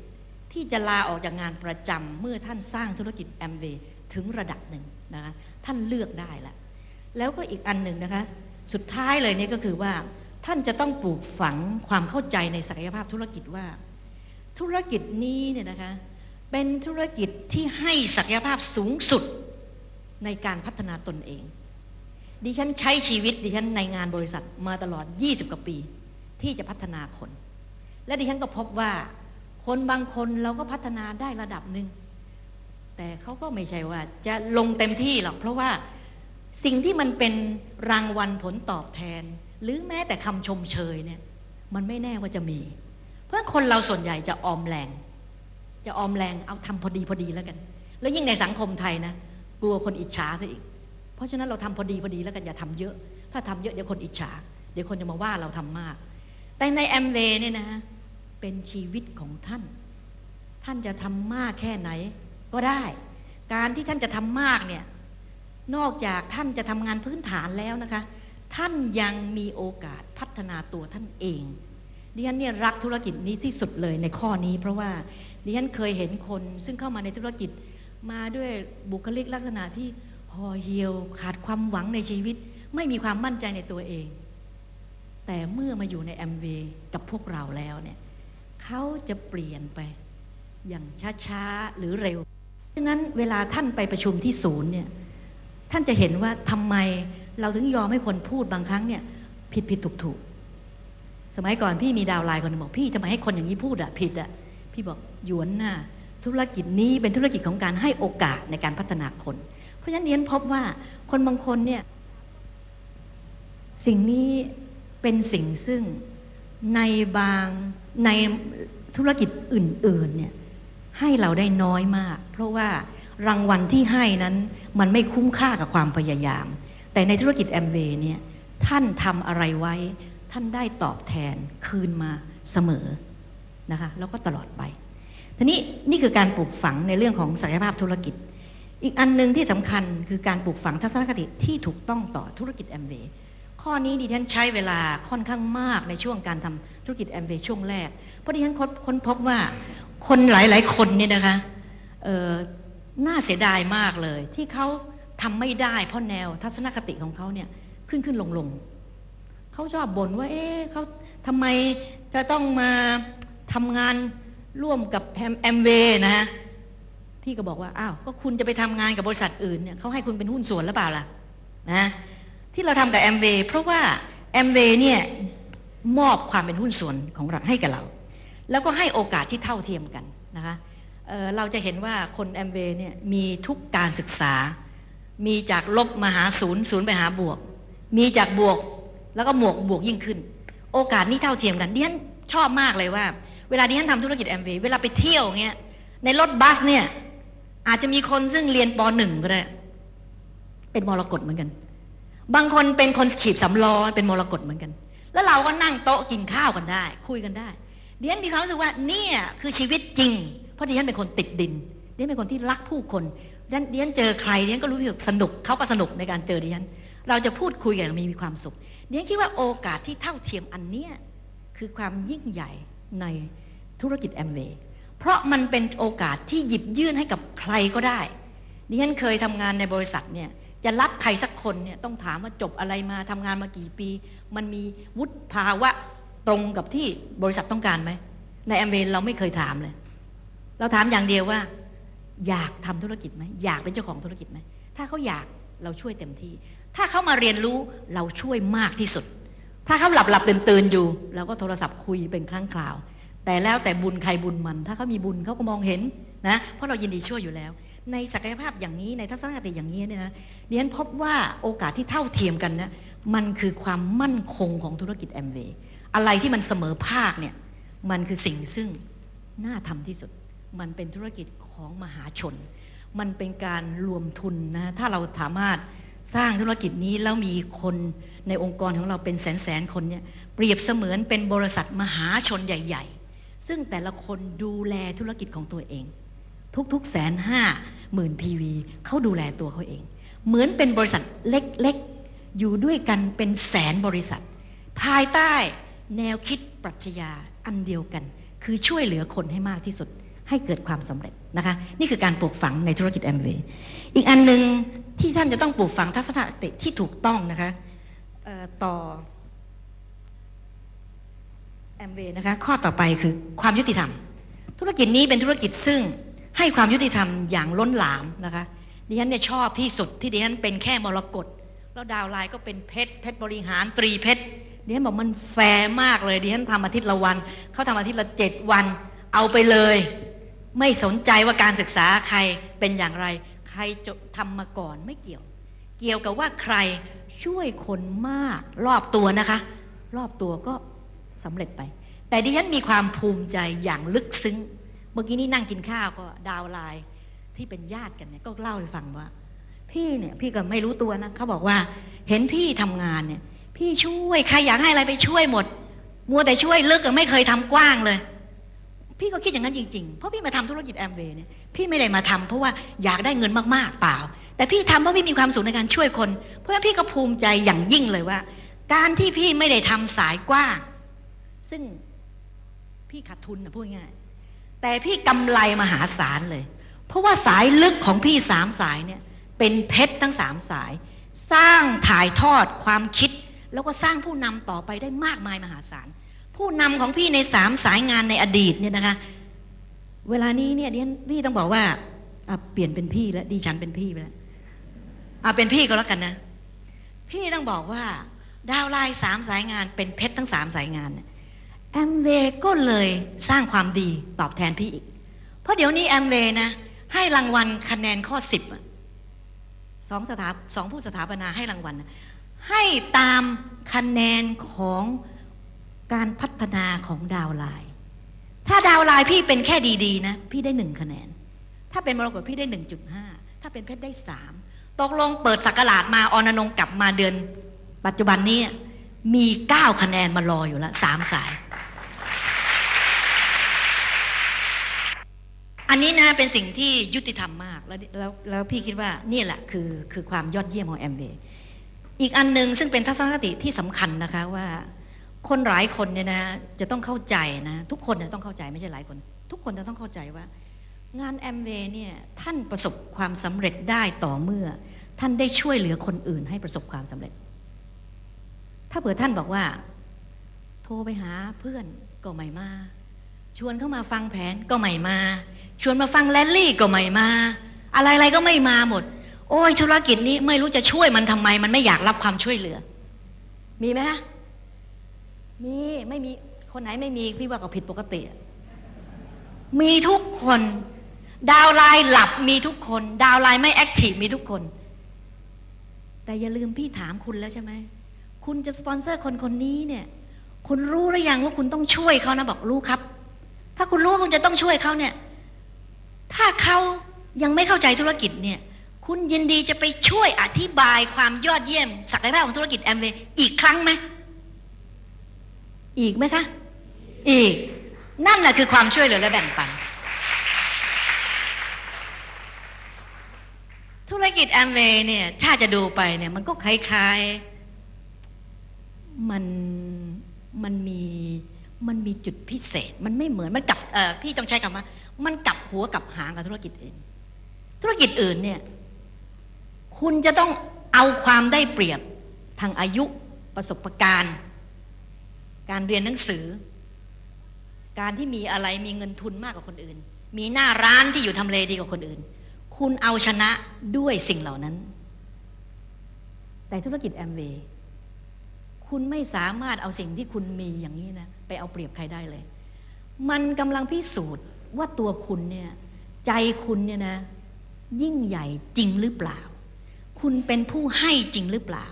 ที่จะลาออกจากงานประจำเมื่อท่านสร้างธุรกิจแอมเวย์ถึงระดับหนึ่งนะคะท่านเลือกได้แล้วแล้วก็อีกอันหนึ่งนะคะ สุดท้ายเลยนี่ก็คือว่า ท่านจะต้องปลูกฝังความเข้าใจในศักยภาพธุรกิจว่า ธุรกิจนี้เนี่ยนะคะเป็นธุรกิจที่ให้ศักยภาพสูงสุดในการพัฒนาตนเอง ดิฉันใช้ชีวิตดิฉันในงานบริษัทมาตลอด 20 กว่าปี ที่จะพัฒนาคน และดิฉันก็พบว่า คนบางคนเราก็พัฒนาได้ระดับหนึ่งแต่เขาก็ไม่ใช่ว่าจะลงเต็มที่หรอก เพราะว่าสิ่งที่มันเป็นรางวัลผลตอบแทน หรือแม้แต่คำชมเชยเนี่ย มันไม่แน่ว่าจะมี เพราะคนเราส่วนใหญ่จะออมแรง จะออมแรงเอาทำพอดีพอดีแล้วกัน แล้วยิ่งในสังคมไทยนะกลัวคนอิจฉาซะอีก เพราะฉะนั้นเราทำพอดีพอดีแล้วกันอย่าทำเยอะ ถ้าทำเยอะเดี๋ยวคนอิจฉา เดี๋ยวคนจะมาว่าเราทำมาก แต่ในแอมเวย์เนี่ยนะฮะเป็นชีวิตของท่าน ท่านจะทำมากแค่ไหนก็ได้ การที่ท่านจะทำมากเนี่ยนอกจากท่านจะทำงานพื้นฐานแล้วนะคะ ท่านยังมีโอกาสพัฒนาตัวท่านเองดิฉันเนี่ยรักธุรกิจนี้ที่สุดเลยในข้อนี้ เพราะว่าดิฉันเคยเห็นคนซึ่งเข้ามาในธุรกิจมาด้วยบุคลิกลักษณะที่ห่อเหี่ยวขาดความหวังในชีวิต ไม่มีความมั่นใจในตัวเอง แต่เมื่อมาอยู่ในแอมเวกับพวกเราแล้วเนี่ยเขาจะเปลี่ยนไป อย่างช้าๆ หรือเร็วดังนั้นเวลาท่านไปประชุมที่ศูนย์เนี่ยท่านจะเห็นว่าทำไม เราถึงยอมให้คนพูดบางครั้งเนี่ย ผิดผิดถูกถูกสมัยก่อนพี่มีดาวไลน์คนหนึงบอกพี่ทำไมให้คนอย่างนี้พูดอะผิดอะพี่บอกหยวนน่ะธุรกิจนี้เป็นธุรกิจของการให้โอกาสในการพัฒนาคน เพราะฉะนั้นเรียนพบว่าคนบางคนเนี่ย สิ่งนี้เป็นสิ่งซึ่งในบางในธุรกิจอื่น ๆ เนี่ย ให้เราได้น้อยมาก เพราะว่ารางวัลที่ให้นั้นมันไม่คุ้มค่ากับความพยายาม แต่ในธุรกิจแอมเวย์เนี่ยท่านทำอะไรไว้ ท่านได้ตอบแทนคืนมาเสมอนะคะแล้วก็ตลอดไปทีนี้นี่คือการปลูกฝังในเรื่องของศักยภาพธุรกิจ อีกอันหนึ่งที่สำคัญคือการปลูกฝังทัศนคติที่ถูกต้องต่อธุรกิจแอมเวย์ข้อนี้ดิฉันใช้เวลาค่อนข้างมากในช่วงการทำธุรกิจแอมเบช่วงแรก เพราะดิฉันค้นพบว่าคนหลาย ๆ คนเนี่ยนะคะเอ่อน่าเสียดายมากเลย ที่เขา ทำไม่ได้เพราะแนวทัศนคติของเขาเนี่ยขึ้นขึ้นลงลงเขาชอบบ่นว่า เอ๊ะเขาทำไมจะต้องมาทำงานร่วมกับแอมเวนะฮะพี่ก็บอกว่าอ้าวก็คุณจะไปทำงานกับบริษัทอื่นเนี่ยเขาให้คุณเป็นหุ้นส่วนหรือเปล่าล่ะนะที่เราทำกับแอมเวย์เพราะว่าแอมเวย์เนี่ยมอบความเป็นหุ้นส่วนของเราให้กับเรา แล้วก็ให้โอกาสที่เท่าเทียมกันนะคะเออเราจะเห็นว่าคนแอมเวย์เนี่ยมีทุกการศึกษา มีจากลบมาหาศูนย์ศูนย์ไปหาบวก มีจากบวกแล้วก็หมวกบวกยิ่งขึ้น โอกาสนี้เท่าเทียมกันดิฉันชอบมากเลยว่า เวลาดิฉันทำธุรกิจแอมเวเวลาไปเที่ยวเงี้ย ในรถบัสเนี่ย อาจจะมีคนซึ่งเรียนปหนึ่งก็ได้ เป็นมรกตเหมือนกัน บางคนเป็นคนขีบสำล้อเป็นมรกตเหมือนกัน แล้วเราก็นั่งโต๊ะกินข้าวกันได้ คุยกันได้ดิฉันมีความรู้สึกว่าเนี่ยคือชีวิตจริง เพราะดิฉันเป็นคนติดดินดิฉันเป็นคนที่รักผู้คน ดิฉันดิฉันเจอใครดิฉันก็รู้สึกสนุกเขาก็สนุกในการเจอดิฉันเราจะพูดคุยกันมีมีความสุขดิฉันคิดว่าโอกาสที่เท่าเทียมอันเนี้ยคือความยิ่งใหญ่ในธุรกิจแอมเวย์เพราะมันเป็นโอกาสที่หยิบยื่นให้กับใครก็ได้ดิฉันเคยทำงานในบริษัทเนี่ยจะรับใครสักคนเนี่ยต้องถามว่าจบอะไรมาทำงานมากี่ปี มันมีวุฒิภาวะตรงกับที่บริษัทต้องการไหมในแอมเวย์เราไม่เคยถามเลย เราถามอย่างเดียวว่า อยากทำธุรกิจไหมอยากเป็นเจ้าของธุรกิจไหมถ้าเขาอยากเราช่วยเต็มที่ ถ้าเขามาเรียนรู้เราช่วยมากที่สุด ถ้าเขาหลับหลับตื่นตื่นอยู่เราก็โทรศัพท์คุยเป็นครั้งคราว แต่แล้วแต่บุญใครบุญมัน ถ้าเขามีบุญเขาก็มองเห็นนะเพราะเรายินดีช่วยอยู่แล้ว ในศักยภาพอย่างนี้ในทัศนคติอย่างนี้เนี่ยนะเรียนพบว่าโอกาสที่เท่าเทียมกันนะมันคือความมั่นคงของธุรกิจแอมเวย์อะไรที่มันเสมอภาคเนี่ยมันคือสิ่งซึ่งน่าทำที่สุด มันเป็นธุรกิจของมหาชน มันเป็นการรวมทุนนะถ้าเราสามารถสร้างธุรกิจนี้แล้วมีคนในองค์กรของเราเป็นแสนแสนคนเนี่ยเปรียบเสมือนเป็นบริษัทมหาชนใหญ่ ๆ ซึ่งแต่ละคนดูแลธุรกิจของตัวเอง ทุกๆแสนห้าหมื่นทีวีเขาดูแลตัวเขาเอง เหมือนเป็นบริษัทเล็กๆ อยู่ด้วยกันเป็นแสนบริษัท ภายใต้แนวคิดปรัชญาอันเดียวกัน คือช่วยเหลือคนให้มากที่สุด ให้เกิดความสำเร็จนะคะ นี่คือการปลูกฝังในธุรกิจแอมเวย์อีกอันหนึ่งที่ท่านจะต้องปลูกฝังทัศนคติที่ถูกต้องนะคะต่อแอมเวย์นะคะข้อต่อไปคือความยุติธรรม ธุรกิจนี้เป็นธุรกิจซึ่งให้ความยุติธรรมอย่างล้นหลามนะคะดิฉันเนี่ยชอบที่สุดที่ดิฉันเป็นแค่มรกตแล้ว downline ก็เป็นเพชรเพชรบริหารตรีเพชรดิฉันบอกมันแฟร์มากเลยดิฉันทำอาทิตย์ละวันเขาทำอาทิตย์ละเจ็ดวัน เอาไปเลย ไม่สนใจว่าการศึกษาใครเป็นอย่างไร ใครจะทำมาก่อนไม่เกี่ยว เกี่ยวกับว่าใครช่วยคนมากรอบตัวนะคะ รอบตัวก็สำเร็จไป แต่ดิฉันมีความภูมิใจอย่างลึกซึ้ง เมื่อกี้นี้นั่งกินข้าวก็ดาวไลน์ที่เป็นญาติกันเนี่ยก็เล่าให้ฟังว่า พี่เนี่ย พี่ก็ไม่รู้ตัวนะเขาบอกว่า เห็นพี่ทำงานเนี่ย พี่ช่วยใครอยากให้อะไรไปช่วยหมด มัวแต่ช่วยลึกก็ไม่เคยทำกว้างเลย พี่ก็คิดอย่างนั้นจริงๆ เพราะพี่มาทำธุรกิจแอมเวย์เนี่ยพี่ไม่ได้มาทำเพราะว่าอยากได้เงินมากๆเปล่า แต่พี่ทำเพราะพี่มีความสุขในการช่วยคน เพราะฉะนั้นพี่ก็ภูมิใจอย่างยิ่งเลยว่า การที่พี่ไม่ได้ทำสายกว้างซึ่งพี่ขาดทุนนะพูดง่ายแต่พี่กำไรมหาศาลเลย เพราะว่าสายลึกของพี่สามสายเนี่ยเป็นเพชรทั้งสามสาย สร้างถ่ายทอดความคิด แล้วก็สร้างผู้นำต่อไปได้มากมายมหาศาล ผู้นำของพี่ในสามสายงานในอดีตเนี่ยนะคะ เวลานี้เนี่ยเดิฉันพี่ต้องบอกว่าเปลี่ยนเป็นพี่แล้วดิฉันเป็นพี่ไปแล้วอะเป็นพี่ก็แล้วกันนะ พี่ต้องบอกว่า ดาวไลน์สามสายงานเป็นเพชรทั้งสามสายงานเนี่ยแอมเวย์ก็เลยสร้างความดีตอบแทนพี่อีก เพราะเดี๋ยวนี้แอมเวย์นะ ให้รางวัลคะแนนข้อสิบสองสถาสองผู้สถาปนาให้รางวัลนะให้ตามคะแนนของ การพัฒนาของดาวไลน์ถ้าดาวไลน์พี่เป็นแค่ดีๆนะ พี่ได้หนึ่งคะแนน ถ้าเป็นมรกตพี่ได้หนึ่งจุดห้าถ้าเป็นเพชรได้สามตกลงเปิดสักราชมาอนนงกลับมาเดือน ปัจจุบันนี้มีเก้าคะแนนมารออยู่แล้วสามสาย อันนี้นะเป็นสิ่งที่ยุติธรรมมากแล้วแล้วแล้วพี่คิดว่านี่แหละคือคือความยอดเยี่ยมของแอมเบอีกอันหนึ่งซึ่งเป็นทัศนคติที่สำคัญนะคะว่า คนหลายคนเนี่ยนะจะต้องเข้าใจนะทุกคนเนี่ยต้องเข้าใจไม่ใช่หลายคน ทุกคนจะต้องเข้าใจว่า งานแอมเวย์เนี่ยท่านประสบความสำเร็จได้ต่อเมื่อ ท่านได้ช่วยเหลือคนอื่นให้ประสบความสำเร็จ ถ้าเผื่อท่านบอกว่า โทรไปหาเพื่อนก็ไม่มา ชวนเข้ามาฟังแผนก็ไม่มา ชวนมาฟังแรลลี่ก็ไม่มา อะไรๆก็ไม่มาหมด โอ้ยธุรกิจนี้ไม่รู้จะช่วยมันทำไม มันไม่อยากรับความช่วยเหลือ มีไหมฮะ มีไม่มีคนไหนไม่มีพี่ว่าก็ผิดปกติ มีทุกคน ดาวไลน์หลับมีทุกคน ดาวไลน์ไม่แอคทีฟมีทุกคน แต่อย่าลืมพี่ถามคุณแล้วใช่ไหมคุณจะสปอนเซอร์คนคนนี้เนี่ย คุณรู้หรือยังว่าคุณต้องช่วยเขานะบอกรู้ครับ ถ้าคุณรู้ว่าคุณจะต้องช่วยเขาเนี่ย ถ้าเขายังไม่เข้าใจธุรกิจเนี่ย คุณยินดีจะไปช่วยอธิบายความยอดเยี่ยมศักยภาพของธุรกิจแอมเวย์อีกครั้งไหม อีกไหมคะ อีก นั่นแหละคือความช่วยเหลือและแบ่งปัน ธุรกิจแอมเวย์เนี่ย ถ้าจะดูไปเนี่ย มันก็คล้ายๆ มัน มันมี มันมีจุดพิเศษ มันไม่เหมือน มันกลับเออพี่ต้องใช้คำว่า มันกลับหัวกลับหางกับธุรกิจอื่น ธุรกิจอื่นเนี่ย คุณจะต้องเอาความได้เปรียบทางอายุประสบการณ์ การเรียนหนังสือ การที่มีอะไรมีเงินทุนมากกว่าคนอื่น มีหน้าร้านที่อยู่ทำเลดีกว่าคนอื่น คุณเอาชนะด้วยสิ่งเหล่านั้น แต่ธุรกิจแอมเวย์คุณไม่สามารถเอาสิ่งที่คุณมีอย่างนี้นะไปเอาเปรียบใครได้เลย มันกำลังพิสูจน์ว่าตัวคุณเนี่ยใจคุณเนี่ยนะ ยิ่งใหญ่จริงหรือเปล่า คุณเป็นผู้ให้จริงหรือเปล่า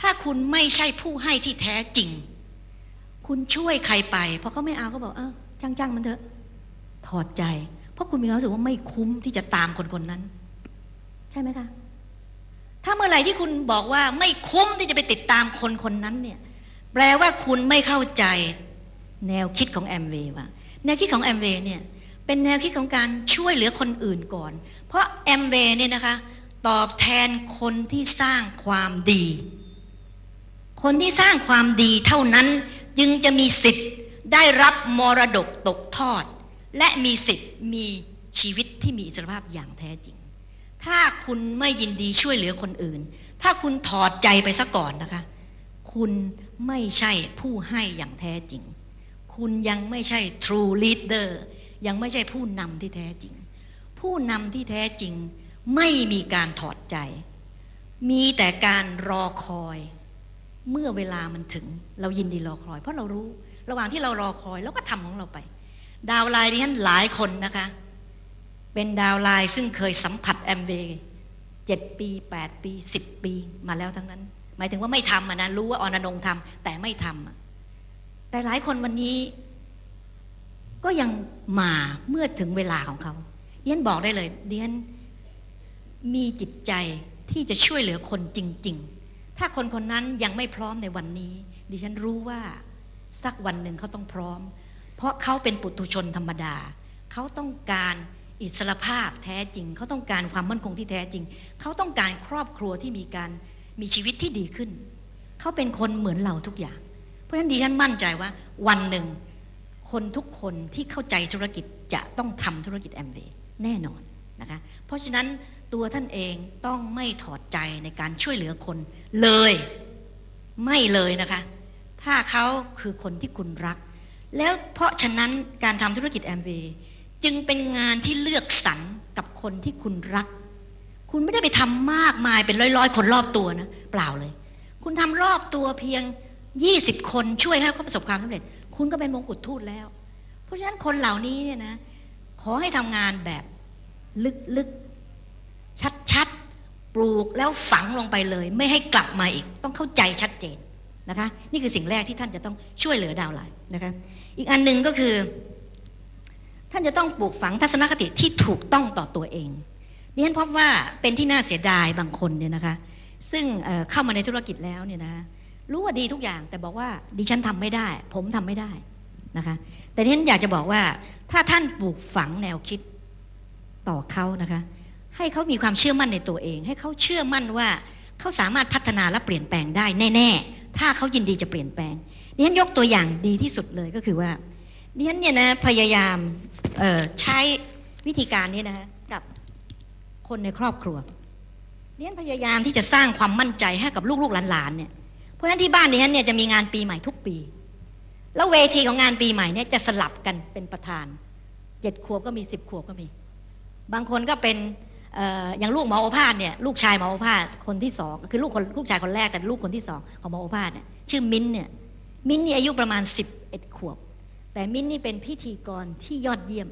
ถ้าคุณไม่ใช่ผู้ให้ที่แท้จริง คุณช่วยใครไปเพราะเขาไม่เอาก็บอกเออจ้างจ้างมันเถอะ ถอดใจ เพราะคุณมีความรู้สึกว่าไม่คุ้มที่จะตามคนคนนั้น ใช่ไหมคะ ถ้าเมื่อไหร่ที่คุณบอกว่าไม่คุ้มที่จะไปติดตามคนคนนั้นเนี่ย แปลว่าคุณไม่เข้าใจ แนวคิดของแอมเวย์ว่าแนวคิดของแอมเวย์เนี่ยเป็นแนวคิดของการช่วยเหลือคนอื่นก่อน เพราะแอมเวย์เนี่ยนะคะ ตอบแทนคนที่สร้างความดี คนที่สร้างความดีเท่านั้น จึงจะมีสิทธิ์ได้รับมรดกตกทอด และมีสิทธิ์มีชีวิตที่มีอิสรภาพอย่างแท้จริง ถ้าคุณไม่ยินดีช่วยเหลือคนอื่น ถ้าคุณถอดใจไปซะก่อนนะคะ คุณไม่ใช่ผู้ให้อย่างแท้จริง คุณยังไม่ใช่ true leader ยังไม่ใช่ผู้นำที่แท้จริง ผู้นำที่แท้จริงไม่มีการถอดใจ มีแต่การรอคอย เมื่อเวลามันถึง เรายินดีรอคอย เพราะเรารู้ ระหว่างที่เรารอคอยเราก็ทำของเราไป ดาวไลน์ที่ท่านหลายคนนะคะ เป็นดาวไลน์ซึ่งเคยสัมผัสแอมเบย์เจ็ดปีแปดปีสิบปีมาแล้วทั้งนั้น หมายถึงว่าไม่ทำะนะรู้ว่าออนงทำแต่ไม่ทำแต่หลายคนวันนี้ ก็ยังมาเมื่อถึงเวลาของเขาเดียนบอกได้เลยเดียนมีจิตใจที่จะช่วยเหลือคนจริง ๆ ถ้าคนคนนั้นยังไม่พร้อมในวันนี้ ดิฉันรู้ว่าสักวันหนึ่งเขาต้องพร้อม เพราะเขาเป็นปุถุชนธรรมดา เขาต้องการอิสรภาพแท้จริง เขาต้องการความมั่นคงที่แท้จริง เขาต้องการครอบครัวที่มีการมีชีวิตที่ดีขึ้น เขาเป็นคนเหมือนเราทุกอย่าง เพราะฉะนั้นดิฉันมั่นใจว่าวันหนึ่ง คนทุกคนที่เข้าใจธุรกิจจะต้องทำธุรกิจแอมเวย์แน่นอนนะคะ เพราะฉะนั้น ตัวท่านเองต้องไม่ถอดใจในการช่วยเหลือคนเลย ไม่เลยนะคะ ถ้าเขาคือคนที่คุณรัก แล้วเพราะฉะนั้นการทำธุรกิจแอมเวย์จึงเป็นงานที่เลือกสรรกับคนที่คุณรัก คุณไม่ได้ไปทำมากมายเป็นร้อยๆ คนรอบตัวนะ เปล่าเลย คุณทำรอบตัวเพียง 20 คนช่วยให้เขาประสบความสำเร็จ คุณก็เป็นมงกุฎทูตแล้ว เพราะฉะนั้นคนเหล่านี้เนี่ยนะขอให้ทำงานแบบลึกๆ ชัดๆ ปลูกแล้วฝังลงไปเลย ไม่ให้กลับมาอีก ต้องเข้าใจชัดเจนนะคะ นี่คือสิ่งแรกที่ท่านจะต้องช่วยเหลือดาวไลน์นะคะ อีกอันหนึ่งก็คือ ท่านจะต้องปลูกฝังทัศนคติที่ถูกต้องต่อตัวเองดิฉันพบว่าเป็นที่น่าเสียดายบางคนเนี่ยนะคะ ซึ่งเเข้ามาในธุรกิจแล้วเนี่ยนะรู้ว่าดีทุกอย่างแต่บอกว่าดิฉันทำไม่ได้ ผมทำไม่ได้นะคะ แต่ดิฉันอยากจะบอกว่าถ้าท่านปลูกฝังแนวคิดต่อเขานะคะ ให้เขามีความเชื่อมั่นในตัวเอง ให้เขาเชื่อมั่นว่าเขาสามารถพัฒนาและเปลี่ยนแปลงได้แน่ๆ ถ้าเขายินดีจะเปลี่ยนแปลงดิฉันยกตัวอย่างดีที่สุดเลยก็คือว่าดิฉันเนี่ยนะพยายามใช้วิธีการนี้นะกับคนในครอบครัวดิฉันพยายามที่จะสร้างความมั่นใจให้กับลูกๆหลานๆเนี่ยเพราะฉะนั้นที่บ้านดิฉันเนี่ยจะมีงานปีใหม่ทุกปี แล้วเวทีของงานปีใหม่เนี่ยจะสลับกันเป็นประธานเจ็ดขวบก็มีสิบขวบก็มี บางคนก็เป็น อย่างลูกหมอโอภาสเนี่ยลูกชายหมอโอภาสคนที่สองคือลูกคนลูกชายคนแรกแต่ลูกคนที่สองของหมอโอภาสเนี่ยชื่อมิ้นเนี่ยมิ้นนี่อายุประมาณสิบเอ็ดขวบ แต่มิ้นนี่เป็นพิธีกรที่ยอดเยี่ยม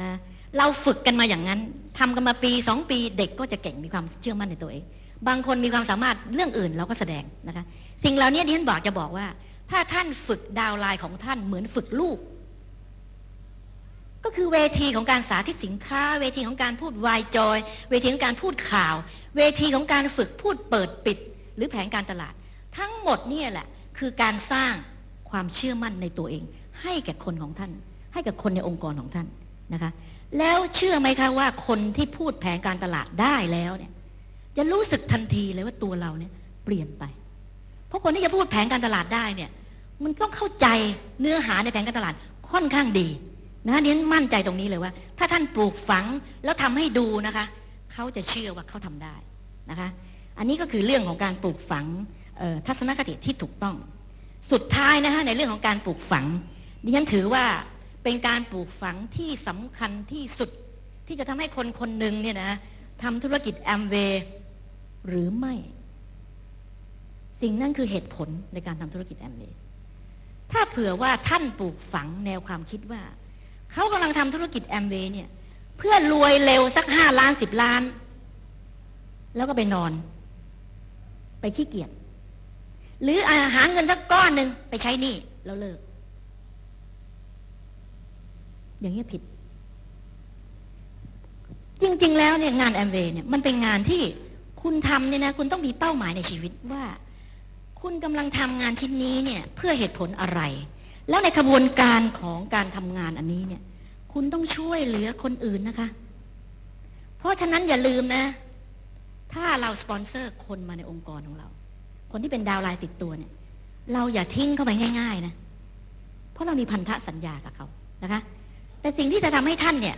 นะเราฝึกกันมาอย่างนั้นทำกันมาปีสองปีเด็กก็จะเก่งมีความเชื่อมั่นในตัวเอง บางคนมีความสามารถเรื่องอื่นเราก็แสดงนะคะ สิ่งเหล่านี้ที่ฉันบอกจะบอกว่า ถ้าท่านฝึกดาวไลน์ของท่านเหมือนฝึกลูก ก็คือเวทีของการสาธิตสินค้า เวทีของการพูดวายจอย เวทีของการพูดข่าว เวทีของการฝึกพูดเปิดปิด หรือแผนการตลาด ทั้งหมดนี่แหละ คือการสร้างความเชื่อมั่นในตัวเอง ให้แก่คนของท่าน ให้กับคนในองค์กรของท่านนะคะ แล้วเชื่อไหมคะว่าคนที่พูดแผนการตลาดได้แล้วเนี่ย จะรู้สึกทันทีเลยว่าตัวเราเนี่ยเปลี่ยนไป เพราะคนที่จะพูดแผนการตลาดได้เนี่ย มันต้องเข้าใจเนื้อหาในแผนการตลาดค่อนข้างดี นะเน้นมั่นใจตรงนี้เลยว่า ถ้าท่านปลูกฝังแล้วทำให้ดูนะคะ เขาจะเชื่อว่าเขาทำได้นะคะ อันนี้ก็คือเรื่องของการปลูกฝังทัศนคติที่ถูกต้อง สุดท้ายนะคะในเรื่องของการปลูกฝังดิฉันถือว่าเป็นการปลูกฝังที่สำคัญที่สุดที่จะทำให้คนคนหนึ่งเนี่ยนะทำธุรกิจแอมเวย์หรือไม่ สิ่งนั้นคือเหตุผลในการทำธุรกิจแอมเวย์ถ้าเผื่อว่าท่านปลูกฝังแนวความคิดว่า เขากำลังทำธุรกิจแอมเวย์เนี่ย เพื่อรวยเร็วสักห้าล้านสิบล้าน แล้วก็ไปนอน ไปขี้เกียจหรืออาหาเงินสักก้อนหนึ่งไปใช้หนี้แล้วเลิก อย่างนี้ผิด จริง ๆ แล้วเนี่ยงานแอมเวย์เนี่ยมันเป็นงานที่คุณทำเนี่ยนะคุณต้องมีเป้าหมายในชีวิตว่า คุณกำลังทำงานชิ้นนี้เนี่ย เพื่อเหตุผลอะไร แล้วในขบวนการของการทำงานอันนี้เนี่ย คุณต้องช่วยเหลือคนอื่นนะคะ เพราะฉะนั้นอย่าลืมนะ ถ้าเราสปอนเซอร์คนมาในองค์กรของเรา คนที่เป็นดาวไลน์ติดตัวเนี่ย เราอย่าทิ้งเข้าไปง่าย ๆ นะ เพราะเรามีพันธสัญญากับเขานะคะ แต่สิ่งที่จะทำให้ท่านเนี่ย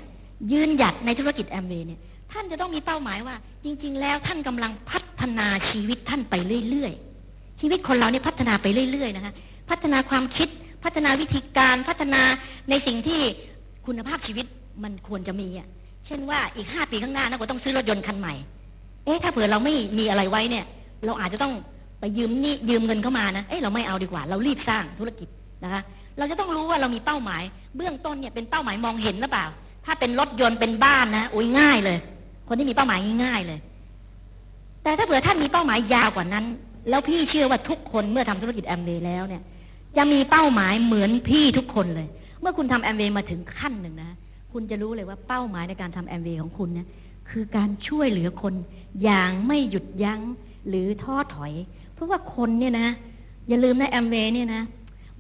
ยืนหยัดในธุรกิจแอมเวย์เนี่ย ท่านจะต้องมีเป้าหมายว่า จริง ๆ แล้วท่านกำลังพัฒนาชีวิตท่านไปเรื่อยๆชีวิตคนเราเนี่ยพัฒนาไปเรื่อยๆนะคะ พัฒนาความคิด พัฒนาวิธีการพัฒนาในสิ่งที่คุณภาพชีวิตมันควรจะมีอะเช่นว่าอีกห้าปีข้างหน้านะก็ต้องซื้อรถยนต์คันใหม่ เอ๊ะถ้าเผื่อเราไม่มีอะไรไว้เนี่ย เราอาจจะต้องไปยืมนี่ยืมเงินเข้ามานะ เอ๊ะเราไม่เอาดีกว่า เรารีบสร้างธุรกิจนะคะ เราจะต้องรู้ว่าเรามีเป้าหมาย เบื้องต้นเนี่ยเป็นเป้าหมายมองเห็นหรือเปล่า ถ้าเป็นรถยนต์เป็นบ้านนะโอ้ยง่ายเลย คนที่มีเป้าหมายง่ายเลย แต่ถ้าเผื่อท่านมีเป้าหมายยาวกว่านั้น แล้วพี่เชื่อว่าทุกคนเมื่อทำธุรกิจแอมเบแล้วเนี่ย จะมีเป้าหมายเหมือนพี่ทุกคนเลย เมื่อคุณทำแอมเวย์มาถึงขั้นหนึ่งนะ คุณจะรู้เลยว่าเป้าหมายในการทำแอมเวย์ของคุณเนี่ยคือการช่วยเหลือคนอย่างไม่หยุดยั้งหรือท้อถอย เพราะว่าคนเนี่ยนะ อย่าลืมนะแอมเวย์เนี่ยนะ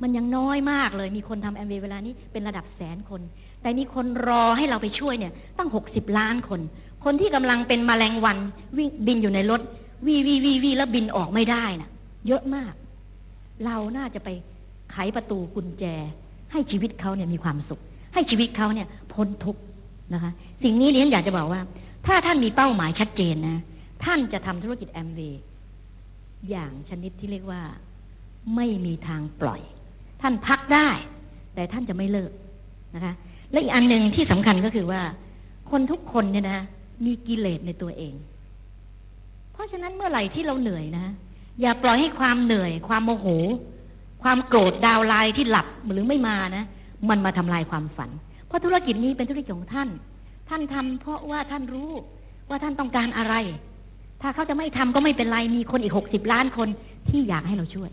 มันยังน้อยมากเลยมีคนทำแอมเวย์เวลานี้เป็นระดับแสนคน แต่มีคนรอให้เราไปช่วยเนี่ย ตั้ง 60 ล้านคน คนที่กำลังเป็นมแมลงวันวิ่งบินอยู่ในรถวีวีวีวีแล้วบินออกไม่ได้นะ่ะ เยอะมาก เราน่าจะไป ไขประตูกุญแจ ให้ชีวิตเขาเนี่ยมีความสุข ให้ชีวิตเขาเนี่ยพ้นทุกข์นะคะ สิ่งนี้เรียนอยากจะบอกว่า ถ้าท่านมีเป้าหมายชัดเจนนะ ท่านจะทำธุรกิจแอมเวย์อย่างชนิดที่เรียกว่าไม่มีทางปล่อย ท่านพักได้ แต่ท่านจะไม่เลิกนะคะ และอีกอันหนึ่งที่สำคัญก็คือว่า คนทุกคนเนี่ยนะมีกิเลสในตัวเอง เพราะฉะนั้นเมื่อไหร่ที่เราเหนื่อยนะ อย่าปล่อยให้ความเหนื่อย ความโมโห ความโกรธดาวไลน์ที่หลับหรือไม่มานะ มันมาทำลายความฝัน เพราะธุรกิจนี้เป็นธุรกิจของท่าน ท่านทำเพราะว่าท่านรู้ว่าท่านต้องการอะไร ถ้าเขาจะไม่ทำก็ไม่เป็นไรมีคนอีกหกสิบล้านคนที่อยากให้เราช่วย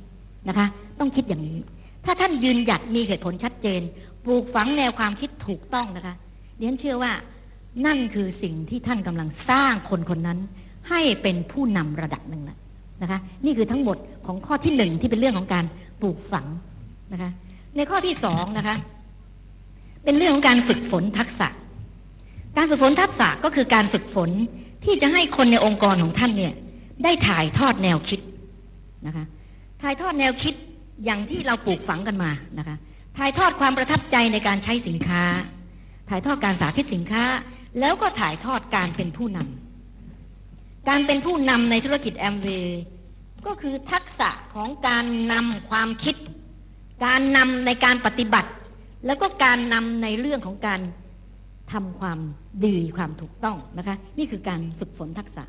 นะคะ ต้องคิดอย่างนี้ ถ้าท่านยืนหยัดมีเหตุผลชัดเจน ปลูกฝังแนวความคิดถูกต้องนะคะเรียนเชื่อว่านั่นคือสิ่งที่ท่านกำลังสร้างคนคนนั้น ให้เป็นผู้นำระดับหนึ่งนะคะ นี่คือทั้งหมดของข้อที่หนึ่งที่เป็นเรื่องของการ ปลูกฝังนะคะ ในข้อที่สองนะคะ เป็นเรื่องของการฝึกฝนทักษะ การฝึกฝนทักษะก็คือการฝึกฝนที่จะให้คนในองค์กรของท่านเนี่ย ได้ถ่ายทอดแนวคิดนะคะ ถ่ายทอดแนวคิดอย่างที่เราปลูกฝังกันมานะคะ ถ่ายทอดความประทับใจในการใช้สินค้า ถ่ายทอดการสาธิตสินค้า แล้วก็ถ่ายทอดการเป็นผู้นำการเป็นผู้นำในธุรกิจแอมเวย์ ก็คือทักษะของการนำความคิด การนำในการปฏิบัติ แล้วก็การนำในเรื่องของการทำความดีความถูกต้องนะคะ นี่คือการฝึกฝนทักษะ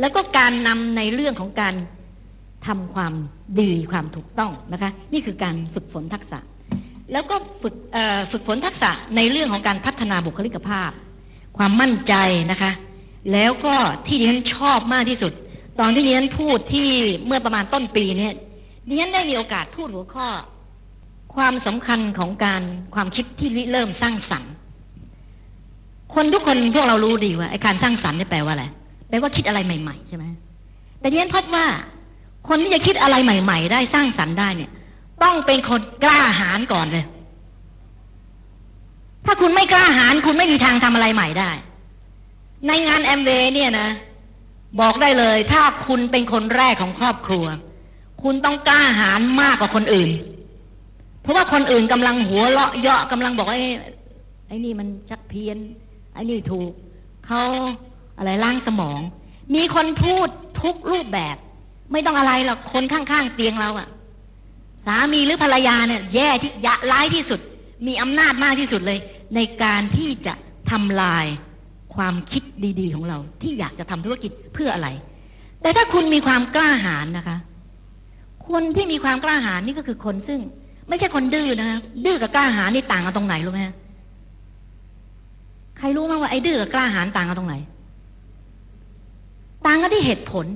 แล้วก็การนำในเรื่องของการทำความดีความถูกต้องนะคะ นี่คือการฝึกฝนทักษะ แล้วก็ฝึกฝึกฝนทักษะในเรื่องของการพัฒนาบุคลิกภาพ ความมั่นใจนะคะ แล้วก็ที่ดิฉันชอบมากที่สุด ตอนที่ดิฉันพูดที่เมื่อประมาณต้นปีเนี่ยดิฉันได้มีโอกาสพูดหัวข้อ ความสำคัญของการความคิดที่ริเริ่มสร้างสรรค์ คนทุกคนพวกเรารู้ดีว่าไอ้การสร้างสรรค์นี่แปลว่าอะไรแปลว่าคิดอะไรใหม่ ๆ ใช่ไหมแต่ดิฉันพบว่า คนที่จะคิดอะไรใหม่ ๆ ได้สร้างสรรค์ได้เนี่ย ต้องเป็นคนกล้าหาญก่อนเลย ถ้าคุณไม่กล้าหาญคุณไม่มีทางทำอะไรใหม่ได้ ในงานแอมเวเนี่ยนะ บอกได้เลย ถ้าคุณเป็นคนแรกของครอบครัว คุณต้องกล้าหาญมากกว่าคนอื่น เพราะว่าคนอื่นกำลังหัวเราะเยาะกำลังบอกว่าไอ้ไอ้นี่มันชักเพี้ยนไอ้นี่ถูกเขาอะไรล้างสมอง มีคนพูดทุกรูปแบบ ไม่ต้องอะไรหรอกคนข้างๆเตียงเราอะสามีหรือภรรยาเนี่ย แย่ที่ยะร้ายที่สุด มีอำนาจมากที่สุดเลย ในการที่จะทำลาย ความคิดดีๆ ของเรา ที่อยากจะทำธุรกิจเพื่ออะไร แต่ถ้าคุณมีความกล้าหาญนะคะ คนที่มีความกล้าหาญนี่ก็คือคนซึ่ง ไม่ใช่คนดื้อนะคะดื้อกับกล้าหาญนี่ต่างกันตรงไหนรู้ไหมใครรู้มั้งว่าไอ้ดื้อกับกล้าหาญต่างกันตรงไหน ต่างกันที่เหตุผล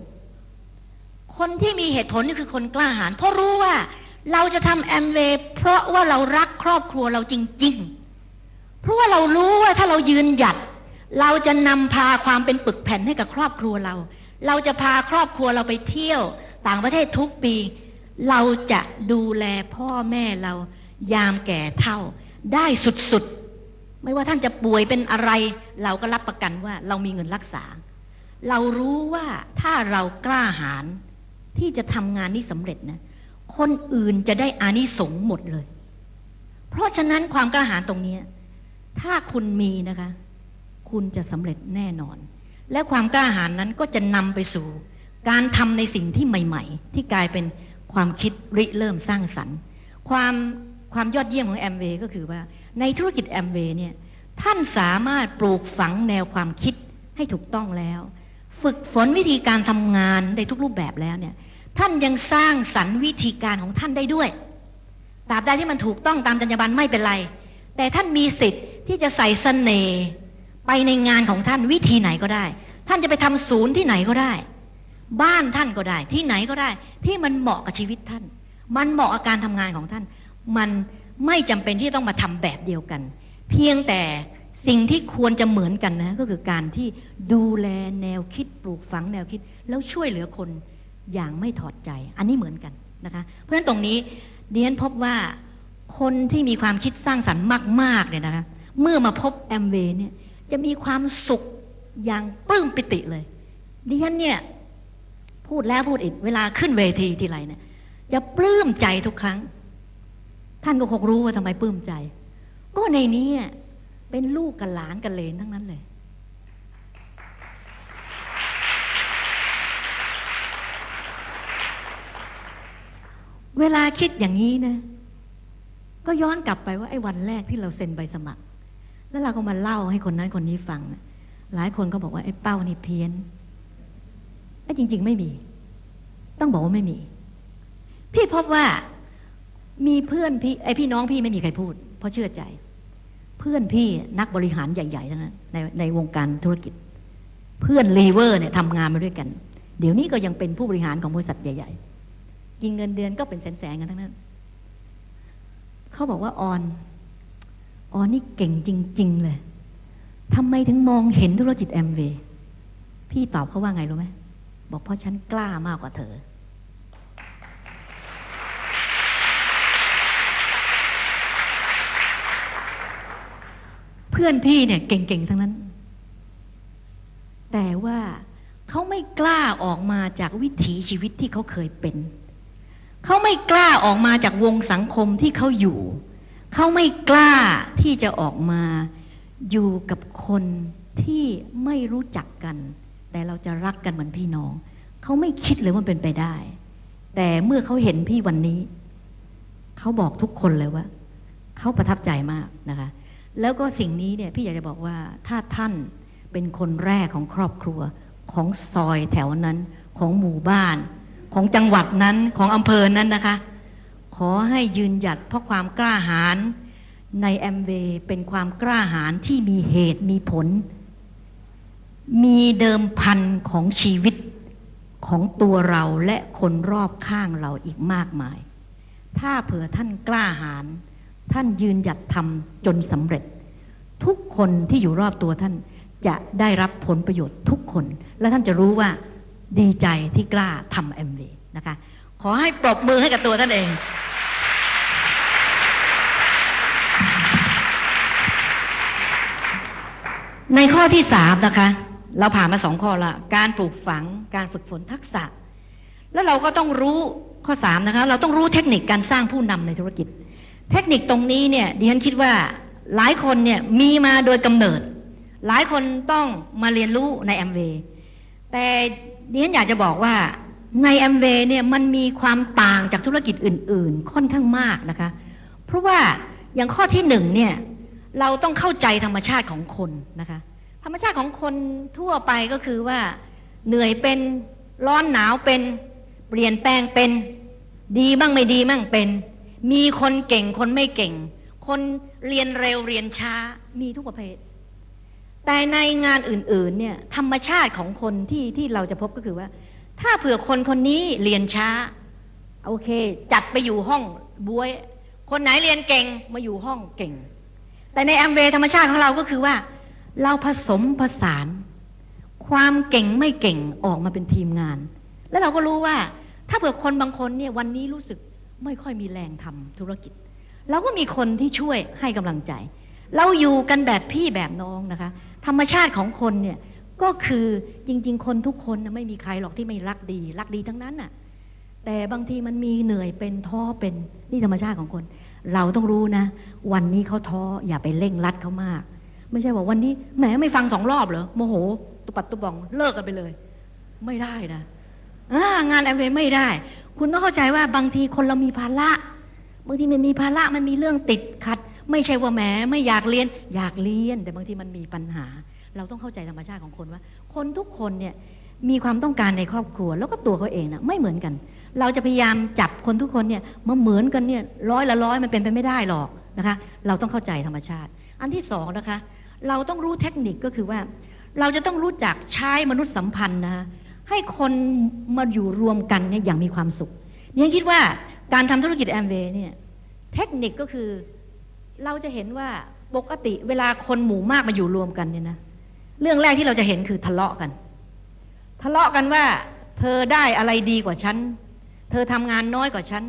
คนที่มีเหตุผลนี่คือคนกล้าหาญเพราะรู้ว่าเราจะทำแอมเวย์เพราะว่าเรารักครอบครัวเราจริง ๆ เพราะว่าเรารู้ว่าถ้าเรายืนหยัด เราจะนำพาความเป็นปึกแผ่นให้กับครอบครัวเรา เราจะพาครอบครัวเราไปเที่ยวต่างประเทศทุกปี เราจะดูแลพ่อแม่เรา ยามแก่เท่า ได้สุดๆ ไม่ว่าท่านจะป่วยเป็นอะไร เราก็รับประกันว่าเรามีเงินรักษา เรารู้ว่าถ้าเรากล้าหาญที่จะทำงานนี้สำเร็จนะ คนอื่นจะได้อานิสงส์หมดเลย เพราะฉะนั้นความกล้าหาญตรงนี้ ถ้าคุณมีนะคะ คุณจะสำเร็จแน่นอน และความกล้าหาญนั้นก็จะนำไปสู่ การทำในสิ่งที่ใหม่ ๆ ที่กลายเป็นความคิดริเริ่มสร้างสรรค์ ความความยอดเยี่ยมของแอมเวย์ก็คือว่า ในธุรกิจแอมเวย์เนี่ยท่านสามารถปลูกฝังแนวความคิดให้ถูกต้องแล้ว ฝึกฝนวิธีการทำงานในทุกรูปแบบแล้วเนี่ยท่านยังสร้างสรรค์วิธีการของท่านได้ด้วยตราบใดที่มันถูกต้องตามจรรยาบรรณไม่เป็นไร แต่ท่านมีสิทธิ์ที่จะใส่เสน่ห์ ไปในงานของท่านวิธีไหนก็ได้ ท่านจะไปทำศูนย์ที่ไหนก็ได้ บ้านท่านก็ได้ ที่ไหนก็ได้ ที่มันเหมาะกับชีวิตท่าน มันเหมาะกับการทำงานของท่าน มันไม่จำเป็นที่ต้องมาทำแบบเดียวกัน เพียงแต่สิ่งที่ควรจะเหมือนกันนะ ก็คือการที่ดูแลแนวคิดปลูกฝังแนวคิด แล้วช่วยเหลือคนอย่างไม่ถอดใจ อันนี้เหมือนกันนะคะ เพราะฉะนั้นตรงนี้เดียนพบว่าคนที่มีความคิดสร้างสรรค์มากๆเนี่ยนะคะเมื่อมาพบแอมเวเนี่ย จะมีความสุขอย่างปลื้มปิติเลยดิฉันเนี่ย พูดแล้วพูดอีก เวลาขึ้นเวทีทีไรเนี่ยจะปลื้มใจทุกครั้ง ท่านก็คงรู้ว่าทำไมปลื้มใจ ก็ในนี้เป็นลูกกับหลานกับเลนทั้งนั้นเลย เวลาคิดอย่างนี้นะ ก็ย้อนกลับไปว่าไอ้วันแรกที่เราเซ็นใบสมัคร แล้วเราก็มาเล่าให้คนนั้นคนนี้ฟัง หลายคนก็บอกว่าไอ้เป้านี่เพี้ยนไอ้จริง ๆ ไม่มี ต้องบอกว่าไม่มี พี่พบว่ามีเพื่อนพี่ไอ้พี่น้องพี่ไม่มีใครพูด เพราะเชื่อใจ เพื่อนพี่นักบริหารใหญ่ๆทั้งนั้นในในวงการธุรกิจ เพื่อนลีเวอร์เนี่ยทำงานมาด้วยกัน เดี๋ยวนี้ก็ยังเป็นผู้บริหารของบริษัทใหญ่ ๆ กินเงินเดือนก็เป็นแสนๆกันทั้งนั้น เขาบอกว่าออน อ๋อนี่เก่งจริง ๆ เลยทำไมถึงมองเห็นธุรกิจแอมเวย์พี่ตอบเขาว่าไงรู้ไหมบอกเพราะฉันกล้ามากกว่าเธอ เพื่อนพี่เนี่ยเก่ง ๆ ทั้งนั้น แต่ว่าเขาไม่กล้าออกมาจากวิถีชีวิตที่เขาเคยเป็น เขาไม่กล้าออกมาจากวงสังคมที่เขาอยู่ เขาไม่กล้าที่จะออกมาอยู่กับคนที่ไม่รู้จักกัน แต่เราจะรักกันเหมือนพี่น้อง เขาไม่คิดเลยว่าเป็นไปได้ แต่เมื่อเขาเห็นพี่วันนี้ เขาบอกทุกคนเลยว่า เขาประทับใจมากนะคะ แล้วก็สิ่งนี้เนี่ยพี่อยากจะบอกว่าถ้าท่านเป็นคนแรกของครอบครัวของซอยแถวนั้นของหมู่บ้าน ของจังหวัดนั้นของอำเภอนั้นนะคะ ขอให้ยืนหยัดเพราะความกล้าหาญในแอมเวย์เป็นความกล้าหาญที่มีเหตุมีผล มีเดิมพันของชีวิตของตัวเราและคนรอบข้างเราอีกมากมาย ถ้าเผื่อท่านกล้าหาญท่านยืนหยัดทำจนสำเร็จ ทุกคนที่อยู่รอบตัวท่านจะได้รับผลประโยชน์ทุกคน และท่านจะรู้ว่าดีใจที่กล้าทำแอมเวย์นะคะ ขอให้ปรบมือให้กับตัวท่านเอง ในข้อที่สามนะคะ เราผ่านมาสองข้อละการปลูกฝังการฝึกฝนทักษะ แล้วเราก็ต้องรู้ข้อสามนะคะ เราต้องรู้เทคนิคการสร้างผู้นำในธุรกิจ เทคนิคตรงนี้เนี่ยดิฉันคิดว่าหลายคนเนี่ยมีมาโดยกำเนิด หลายคนต้องมาเรียนรู้ในแอมเวย์แต่ดิฉันอยากจะบอกว่าในแอมเวย์เนี่ยมันมีความต่างจากธุรกิจอื่น ๆ ค่อนข้างมากนะคะ เพราะว่าอย่างข้อที่หนึ่งเนี่ย เราต้องเข้าใจธรรมชาติของคนนะคะ ธรรมชาติของคนทั่วไปก็คือว่า เหนื่อยเป็นร้อนหนาวเป็น เปลี่ยนแปลงเป็น ดีบ้างไม่ดีบ้างเป็น มีคนเก่งคนไม่เก่ง คนเรียนเร็วเรียนช้ามีทุกประเภท แต่ในงานอื่น ๆ เนี่ย ธรรมชาติของคนที่ที่เราจะพบก็คือว่า ถ้าเผื่อคนคนนี้เรียนช้า โอเค จัดไปอยู่ห้องบวย คนไหนเรียนเก่งมาอยู่ห้องเก่ง แต่ในแอมเวธรรมชาติของเราก็คือว่า เราผสมผสาน ความเก่งไม่เก่งออกมาเป็นทีมงาน แล้วเราก็รู้ว่า ถ้าเผื่อคนบางคนเนี่ยวันนี้รู้สึกไม่ค่อยมีแรงทำธุรกิจเราก็มีคนที่ช่วยให้กำลังใจ เราอยู่กันแบบพี่แบบน้องนะคะ ธรรมชาติของคนเนี่ยก็คือจริง ๆ คนทุกคนไม่มีใครหรอกที่ไม่รักดี รักดีทั้งนั้นน่ะ แต่บางทีมันมีเหนื่อยเป็นท้อเป็นนี่ธรรมชาติของคน เราต้องรู้นะ วันนี้เขาท้ออย่าไปเร่งรัดเขามาก ไม่ใช่ว่าวันนี้แหมไม่ฟังสองรอบเหรอโมโห ตุปัดตุบองเลิกกันไปเลย ไม่ได้นะองานแอมเวย์ไม่ได้ คุณต้องเข้าใจว่าบางทีคนเรามีภาระบางทีมันมีภาระมันมีเรื่องติดขัด ไม่ใช่ว่าแหมไม่อยากเรียน อยากเรียน แต่บางทีมันมีปัญหา เราต้องเข้าใจธรรมชาติของคนว่า คนทุกคนเนี่ยมีความต้องการในครอบครัว แล้วก็ตัวเขาเองนะไม่เหมือนกัน เราจะพยายามจับคนทุกคนเนี่ยมาเหมือนกันเนี่ยร้อยละร้อยมันเป็นไปไม่ได้หรอกนะคะ เราต้องเข้าใจธรรมชาติ อันที่สองนะคะ เราต้องรู้เทคนิคก็คือว่า เราจะต้องรู้จักใช้มนุษยสัมพันธ์นะให้คนมาอยู่รวมกันเนี่ยอย่างมีความสุขเนี่ยคิดว่าการทำธุรกิจแอมเวย์เนี่ยเทคนิคก็คือเราจะเห็นว่าปกติเวลาคนหมู่มากมาอยู่รวมกันเนี่ยนะเรื่องแรกที่เราจะเห็นคือทะเลาะกัน ทะเลาะกันว่า เธอได้อะไรดีกว่าฉัน เธอทำงานน้อยกว่าฉัน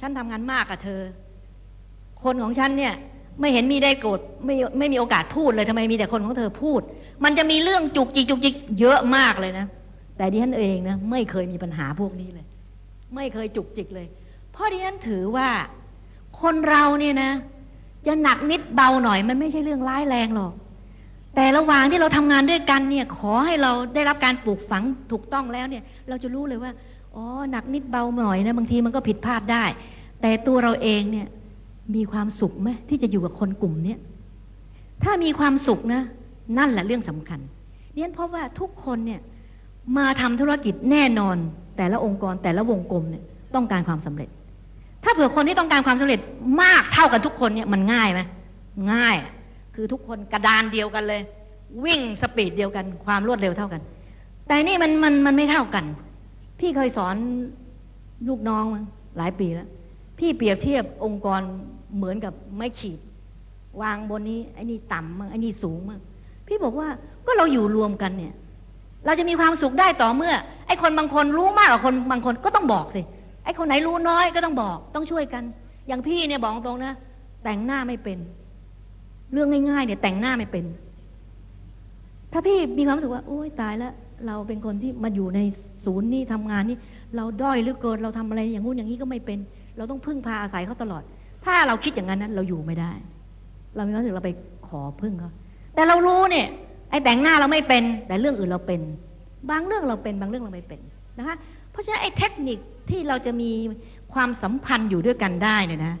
ฉันทำงานมากกว่าเธอ คนของฉันเนี่ย ไม่เห็นมีได้โกรธไม่ไม่มีโอกาสพูดเลยทำไมมีแต่คนของเธอพูด มันจะมีเรื่องจุกจิกจุกจิกเยอะมากเลยนะ แต่ดิฉันเองนะไม่เคยมีปัญหาพวกนี้เลย ไม่เคยจุกจิกเลย เพราะดิฉันถือว่า คนเราเนี่ยนะ จะหนักนิดเบาหน่อย มันไม่ใช่เรื่องร้ายแรงหรอกแต่ระหว่างที่เราทำงานด้วยกันเนี่ย ขอให้เราได้รับการปลูกฝังถูกต้องแล้วเนี่ย เราจะรู้เลยว่า อ๋อหนักนิดเบาหน่อยนะบางทีมันก็ผิดพลาดได้ แต่ตัวเราเองเนี่ยมีความสุขไหมที่จะอยู่กับคนกลุ่มเนี้ยถ้ามีความสุขนะ นั่นแหละเรื่องสำคัญเนี่ยเพราะว่าทุกคนเนี่ยมาทำธุรกิจแน่นอน แต่ละองค์กรแต่ละวงกลมเนี่ยต้องการความสำเร็จ ถ้าเผื่อคนที่ต้องการความสำเร็จมากเท่ากันทุกคนเนี่ยมันง่ายไหมง่าย คือทุกคนกระดานเดียวกันเลย วิ่งสปีดเดียวกัน ความรวดเร็วเท่ากัน แต่นี่มันมันมันไม่เท่ากัน พี่เคยสอนลูกน้องมาหลายปีแล้ว พี่เปรียบเทียบองค์กรเหมือนกับไม้ขีด วางบนนี้ไอ้นี่ต่ำมั่งไอ้นี่สูงมั่งพี่บอกว่าก็เราอยู่รวมกันเนี่ย เราจะมีความสุขได้ต่อเมื่อ ไอ้คนบางคนรู้มากกว่าคนบางคนก็ต้องบอกสิไอ้คนไหนรู้น้อยก็ต้องบอกต้องช่วยกัน อย่างพี่เนี่ยบอกตรงนะแต่งหน้าไม่เป็น เรื่องง่ายๆเนี่ยแต่งหน้าไม่เป็น ถ้าพี่มีความรู้สึกว่าโอ้ยตายแล้วเราเป็นคนที่มาอยู่ใน ศูนย์นี่ทำงานนี่เราด้อยหลือเกินเราทำอะไรอย่างงู้นอย่างนี้ก็ไม่เป็น เราต้องพึ่งพาอาศัยเขาตลอด ถ้าเราคิดอย่างนั้นนั้นเราอยู่ไม่ได้ เรามีความรู้สึกเราไปขอพึ่งเขาแต่เรารู้เนี่ยไอ้แต่งหน้าเราไม่เป็น แต่เรื่องอื่นเราเป็น บางเรื่องเราเป็นบางเรื่องเราไม่เป็นนะคะเพราะฉะนั้นไอ้เทคนิคที่เราจะมีความสัมพันธ์อยู่ด้วยกันได้เนี่ยนะ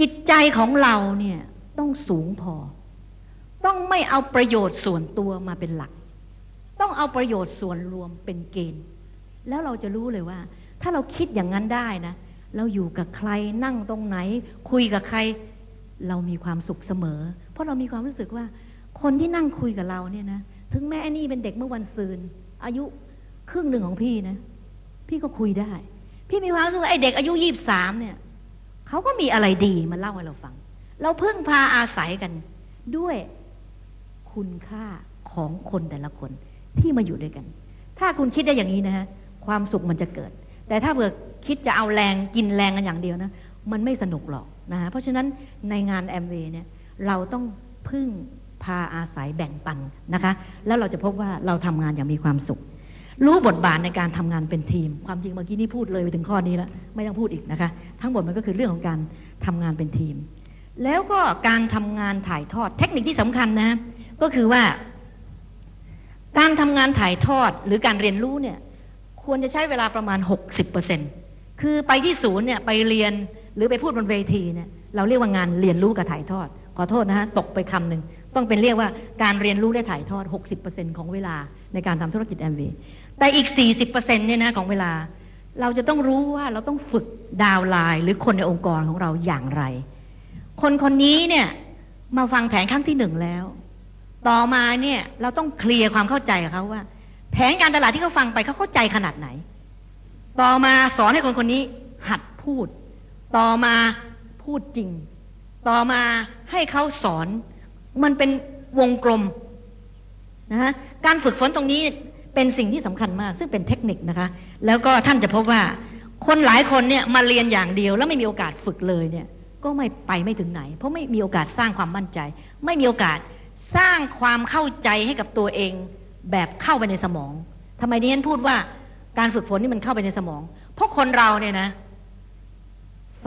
จิตใจของเราเนี่ยต้องสูงพอ ต้องไม่เอาประโยชน์ส่วนตัวมาเป็นหลัก ต้องเอาประโยชน์ส่วนรวมเป็นเกณฑ์ แล้วเราจะรู้เลยว่า ถ้าเราคิดอย่างนั้นได้นะ เราอยู่กับใครนั่งตรงไหน คุยกับใคร เรามีความสุขเสมอ เพราะเรามีความรู้สึกว่า คนที่นั่งคุยกับเราเนี่ยนะถึงแม้อ้นี่เป็นเด็กเมื่อวันซืน อายุครึ่งหนึ่งของพี่นะ พี่ก็คุยได้ พี่มีความรู้สึกว่าไอ้เด็กอายุยี่บสามเนี่ยเขาก็มีอะไรดีมาเล่าให้เราฟัง เราพึ่งพาอาศัยกัน ด้วยคุณค่าของคนแต่ละคนที่มาอยู่ด้วยกัน ถ้าคุณคิดได้อย่างนี้นะฮะ ความสุขมันจะเกิด แต่ถ้าเบื่อคิดจะเอาแรงกินแรงกันอย่างเดียวนะมันไม่สนุกหรอกนะฮะเพราะฉะนั้นในงานแอมเวย์เนี่ยเราต้องพึ่งพาอาศัยแบ่งปันนะคะ แล้วเราจะพบว่าเราทำงานอย่างมีความสุข รู้บทบาทในการทำงานเป็นทีม ความจริงเมื่อกี้นี่พูดเลยไปถึงข้อนี้แล้วไม่ต้องพูดอีกนะคะ ทั้งหมดมันก็คือเรื่องของการทำงานเป็นทีม แล้วก็การทำงานถ่ายทอดเทคนิคที่สำคัญนะ ก็คือว่า การทำงานถ่ายทอดหรือการเรียนรู้เนี่ย ควรจะใช้เวลาประมาณ 60%คือไปที่ศูนย์เนี่ยไปเรียนหรือไปพูดบนเวทีเนี่ยเราเรียกว่างานเรียนรู้กับถ่ายทอด ขอโทษนะฮะตกไปคำหนึ่งต้องเป็นเรียกว่าการเรียนรู้และถ่ายทอด 60%ของเวลาในการทำธุรกิจแอมวีแต่อีก 40%เนี่ยนะของเวลา เราจะต้องรู้ว่าเราต้องฝึกดาวไลน์หรือคนในองค์กรของเราอย่างไร คนคนนี้เนี่ยมาฟังแผนครั้งที่หนึ่งแล้ว ต่อมาเนี่ยเราต้องเคลียร์ความเข้าใจกับเขาว่า แผนการตลาดที่เขาฟังไปเขาเข้าใจขนาดไหน ต่อมาสอนให้คนคนนี้ หัดพูด ต่อมาพูดจริง ต่อมาให้เขาสอน มันเป็นวงกลมนะฮะการฝึกฝนตรงนี้เป็นสิ่งที่สำคัญมาก ซึ่งเป็นเทคนิคนะคะ แล้วก็ท่านจะพบว่า คนหลายคนเนี่ยมาเรียนอย่างเดียว แล้วไม่มีโอกาสฝึกเลยเนี่ย ก็ไม่ไปไม่ถึงไหน เพราะไม่มีโอกาสสร้างความมั่นใจ ไม่มีโอกาสสร้างความเข้าใจให้กับตัวเอง แบบเข้าไปในสมองทำไมดิฉันพูดว่าการฝึกฝนนี่มันเข้าไปในสมอง เพราะคนเราเนี่ยนะ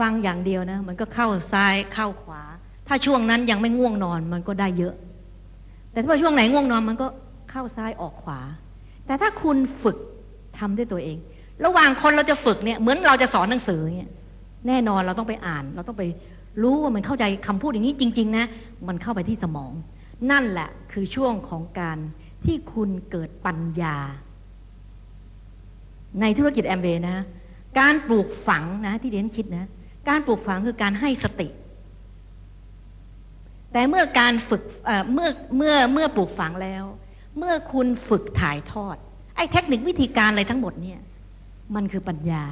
ฟังอย่างเดียวนะ มันก็เข้าซ้ายเข้าขวา ถ้าช่วงนั้นยังไม่ง่วงนอนมันก็ได้เยอะ แต่ถ้าช่วงไหนง่วงนอนมันก็เข้าซ้ายออกขวา แต่ถ้าคุณฝึกทำด้วยตัวเอง ระหว่างคนเราจะฝึกเนี่ย เหมือนเราจะสอนหนังสือเนี่ยแน่นอนเราต้องไปอ่าน เราต้องไปรู้ว่ามันเข้าใจคำพูดอย่างนี้จริง ๆ นะ มันเข้าไปที่สมอง นั่นแหละคือช่วงของการ ที่คุณเกิดปัญญา ในธุรกิจแอมเบนะการปลูกฝังนะ ที่เดนคิดนะ การปลูกฝังคือการให้สติ แต่เมื่อการฝึกเเมื่อเมื่อเมื่อปลูกฝังแล้ว เมื่อคุณฝึกถ่ายทอด ไอ้เทคนิควิธีการอะไรทั้งหมดเนี่ย มันคือปัญญา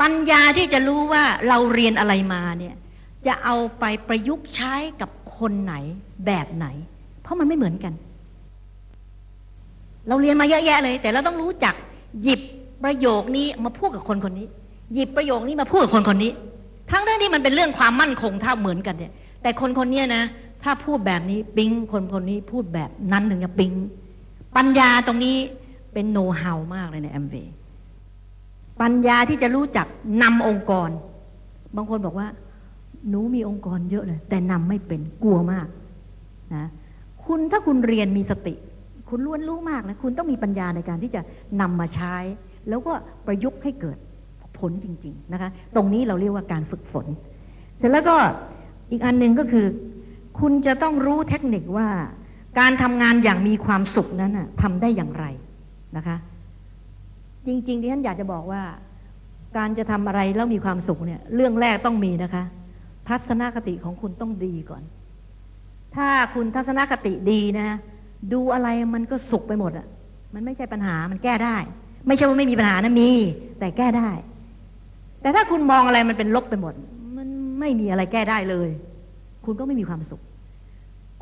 ปัญญาที่จะรู้ว่าเราเรียนอะไรมาเนี่ย จะเอาไปประยุกต์ใช้กับคนไหนแบบไหน เพราะมันไม่เหมือนกัน เราเรียนมาเยอะแยะเลย แต่เราต้องรู้จักหยิบประโยคนี้มาพูดกับคนคนนี้ หยิบประโยคนี้มาพูดกับคนคนนี้ ทั้งเรื่องที่มันเป็นเรื่องความมั่นคงถ้าเหมือนกันเนี่ย แต่คนคนนี้นะ ถ้าพูดแบบนี้ปิ๊งคนคนนี้พูดแบบนั้นถึงจะปิ๊งปัญญาตรงนี้เป็นโน้ตฮาวมากเลยในแอมเวปัญญาที่จะรู้จักนำองค์กร บางคนบอกว่าหนูมีองค์กรเยอะเลย แต่นำไม่เป็นกลัวมากนะคุณถ้าคุณเรียนมีสติ คุณล้วนรู้มากนะคุณต้องมีปัญญาในการที่จะนำมาใช้ แล้วก็ประยุกต์ให้เกิดผลจริง ๆ นะคะ ตรงนี้เราเรียกว่าการฝึกฝน เสร็จแล้วก็อีกอันหนึ่งก็คือ คุณจะต้องรู้เทคนิคว่าการทำงานอย่างมีความสุขนั้นทำได้อย่างไรนะคะ จริงๆที่ฉันอยากจะบอกว่า การจะทำอะไรแล้วมีความสุขเนี่ย เรื่องแรกต้องมีนะคะ ทัศนคติของคุณต้องดีก่อน ถ้าคุณทัศนคติดีนะ ดูอะไรมันก็สุขไปหมดอะ่ะมันไม่ใช่ปัญหามันแก้ได้ ไม่ใช่ว่าไม่มีปัญหานะมี แต่แก้ได้ แต่ถ้าคุณมองอะไรมันเป็นลบไปหมด มันไม่มีอะไรแก้ได้เลย คุณก็ไม่มีความสุข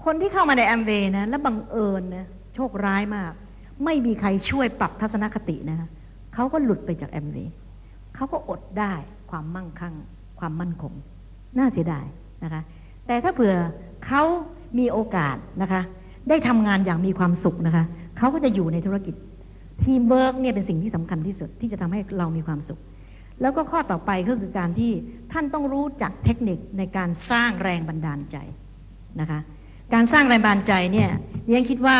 คนที่เข้ามาในแอมเวย์นะ แล้วบังเอิญนะโชคร้ายมาก ไม่มีใครช่วยปรับทัศนคตินะเขาก็หลุดไปจากแอมเวย์เขาก็อดได้ความมั่งคั่ง ความมั่นคง น่าเสียดายนะคะ แต่ถ้าเผื่อเขามีโอกาสนะคะ ได้ทำงานอย่างมีความสุขนะคะเขาก็จะอยู่ในธุรกิจทีมเวิร์กเนี่ยเป็นสิ่งที่สำคัญที่สุดที่จะทำให้เรามีความสุข แล้วก็ข้อต่อไปก็คือการที่ท่านต้องรู้จักเทคนิคในการสร้างแรงบันดาลใจนะคะการสร้างแรงบันดาลใจเนี่ยเดี๊ยนคิดว่า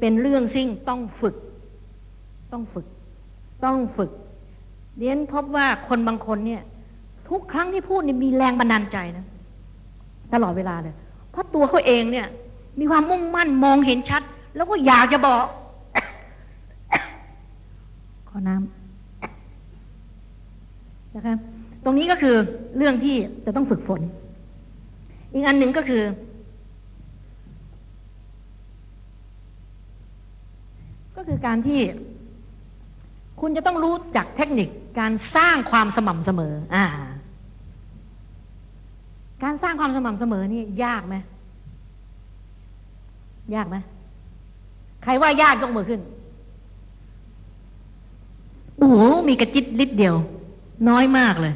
เป็นเรื่องซึ่งต้องฝึก ต้องฝึก ต้องฝึกเดี๊ยนพบว่าคนบางคนเนี่ยทุกครั้งที่พูดเนี่ยมีแรงบันดาลใจนะตลอดเวลาเลย เพราะตัวเขาเองเนี่ย มีความมุ่งมั่นมองเห็นชัด แล้วก็อยากจะบอก ขอน้ำนะคะตรงนี้ก็คือเรื่องที่จะต้องฝึกฝน อีกอันหนึ่งก็คือ ก็คือการที่ คุณจะต้องรู้จักเทคนิคการสร้างความสม่ำเสมอ อ่า การสร้างความสม่ำเสมอนี่ยากไหม ยากไหมใครว่ายากยกมือขึ้นโอ้โหมีกระจิตลิดเดียว น้อยมากเลย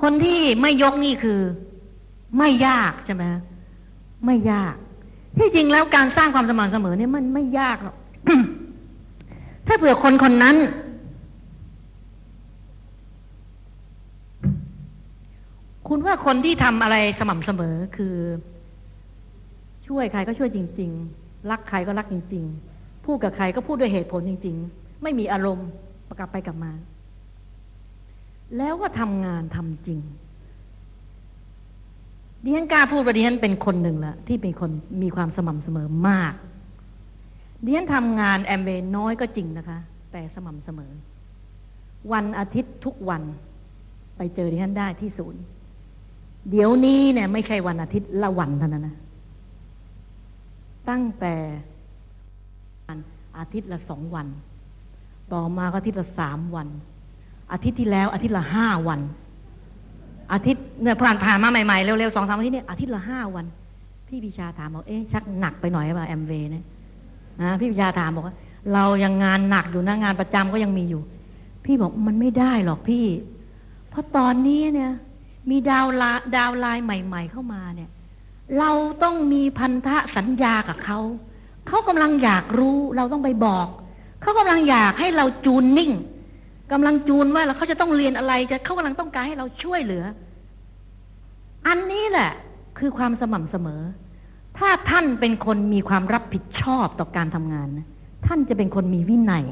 คนที่ไม่ยกนี่คือ ไม่ยากใช่ไหมไม่ยาก ที่จริงแล้วการสร้างความสม่ำเสมอเนี่ยมันไม่ยากหรอกถ้าเผื่อคนคนนั้น คุณว่าคนที่ทำอะไรสม่ำเสมอคือ ช่วยใครก็ช่วยจริง ๆ รักใครก็รักจริง ๆ พูดกับใครก็พูดด้วยเหตุผลจริง ๆ ไม่มีอารมณ์ประกลับไปกลับมา แล้วก็ทำงานทำจริงดิฉันกล้าพูดว่าดิฉันเป็นคนหนึ่งละที่เป็นคนมีความสม่ำเสมอมากดิฉันทำงานแอมเวย์น้อยก็จริงนะคะ แต่สม่ำเสมอ วันอาทิตย์ทุกวัน ไปเจอดิฉันได้ที่ศูนย์ เดี๋ยวนี้เนี่ยไม่ใช่วันอาทิตย์ละวันเท่านั้นนะ ตั้งแต่อาทิตย์ละสองวัน ต่อมาก็อาทิตย์ละสามวัน อาทิตย์ที่แล้วอาทิตย์ละห้าวัน อาทิตย์เนี่ยผ่านผ่านมาใหม่ๆเร็วๆสองสามอาทิตย์เนี่ยอาทิตย์ละห้าวัน พี่พิชาถามบอกเอ๊ะชักหนักไปหน่อยป่ะแอมเวย์เนี่ยนะพี่พิชาถามบอกว่า เรายังงานหนักอยู่นะงานประจำก็ยังมีอยู่ พี่บอกมันไม่ได้หรอกพี่ เพราะตอนนี้เนี่ย มีดาวลาดาวลน์ใหม่ ๆ เข้ามาเนี่ย เราต้องมีพันธะสัญญากับเขาเขากำลังอยากรู้เราต้องไปบอกเขากำลังอยากให้เราจูนนิ่งกำลังจูนว่าเขาจะต้องเรียนอะไรจะเขากำลังต้องการให้เราช่วยเหลือ อันนี้แหละคือความสม่ำเสมอ ถ้าท่านเป็นคนมีความรับผิดชอบต่อการทำงาน ท่านจะเป็นคนมีวินัย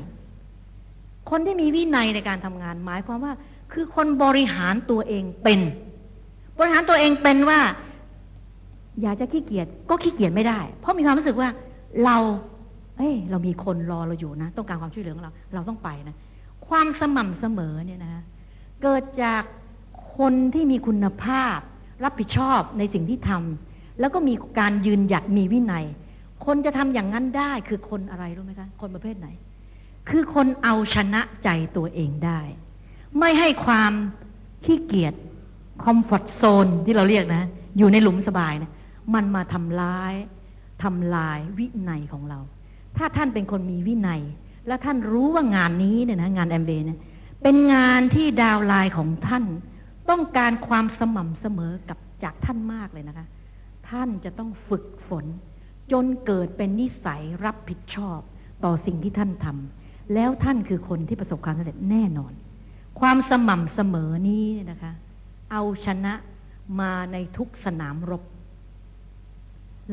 คนที่มีวินัยในการทำงาน หมายความว่า คือคนบริหารตัวเองเป็น บริหารตัวเองเป็นว่า อยากจะขี้เกียจก็ขี้เกียจไม่ได้ เพราะมีความรู้สึกว่าเรา เอ้ยเรามีคนรอเราอยู่นะ ต้องการความช่วยเหลือของเรา เราต้องไปนะ ความสม่ำเสมอเนี่ยนะเกิดจากคนที่มีคุณภาพ รับผิดชอบในสิ่งที่ทำแล้วก็มีการยืนหยัดมีวินัย คนจะทำอย่างนั้นได้คือคนอะไรรู้ไหมคะคนประเภทไหน คือคนเอาชนะใจตัวเองได้ ไม่ให้ความขี้เกียจคอมฟอร์ทโซนที่เราเรียกนะ อยู่ในหลุมสบายนะ มันมาทำร้ายทำลายวินัยของเรา ถ้าท่านเป็นคนมีวินัย และท่านรู้ว่างานนี้เนี่ยนะงานแอมเบเนี่ยเป็นงานที่ดาวไลน์ของท่าน ต้องการความสม่ำเสมอกับจากท่านมากเลยนะคะ ท่านจะต้องฝึกฝน จนเกิดเป็นนิสัยรับผิดชอบต่อสิ่งที่ท่านทำแล้วท่านคือคนที่ประสบความสำเร็จแน่นอน ความสม่ำเสมอนี้นะคะ เอาชนะมาในทุกสนามรบ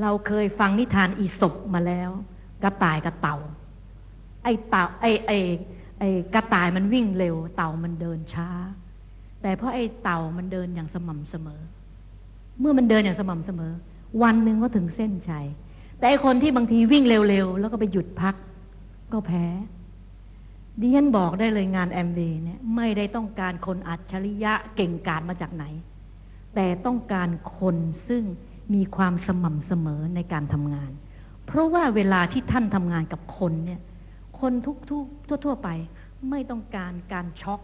เราเคยฟังนิทานอีศบมาแล้ว กระต่ายกับเต่า ไอ้เต่าไอ้ไอ้ไอ้กระต่ายมันวิ่งเร็ว เต่ามันเดินช้า แต่เพราะไอ้เต่ามันเดินอย่างสม่ำเสมอ เมื่อมันเดินอย่างสม่ำเสมอ วันหนึ่งก็ถึงเส้นชัยแต่ไอ้คนที่บางทีวิ่งเร็วๆแล้วก็ไปหยุดพัก ก็แพ้ดิฉันบอกได้เลยงานแอมเวย์เนี่ยไม่ได้ต้องการคนอัจฉริยะเก่งกาจมาจากไหน แต่ต้องการคนซึ่ง มีความสม่ำเสมอในการทำงาน เพราะว่าเวลาที่ท่านทำงานกับคนเนี่ย คนทุกทุกทั่ว ๆ ไป ไม่ต้องการการช็อก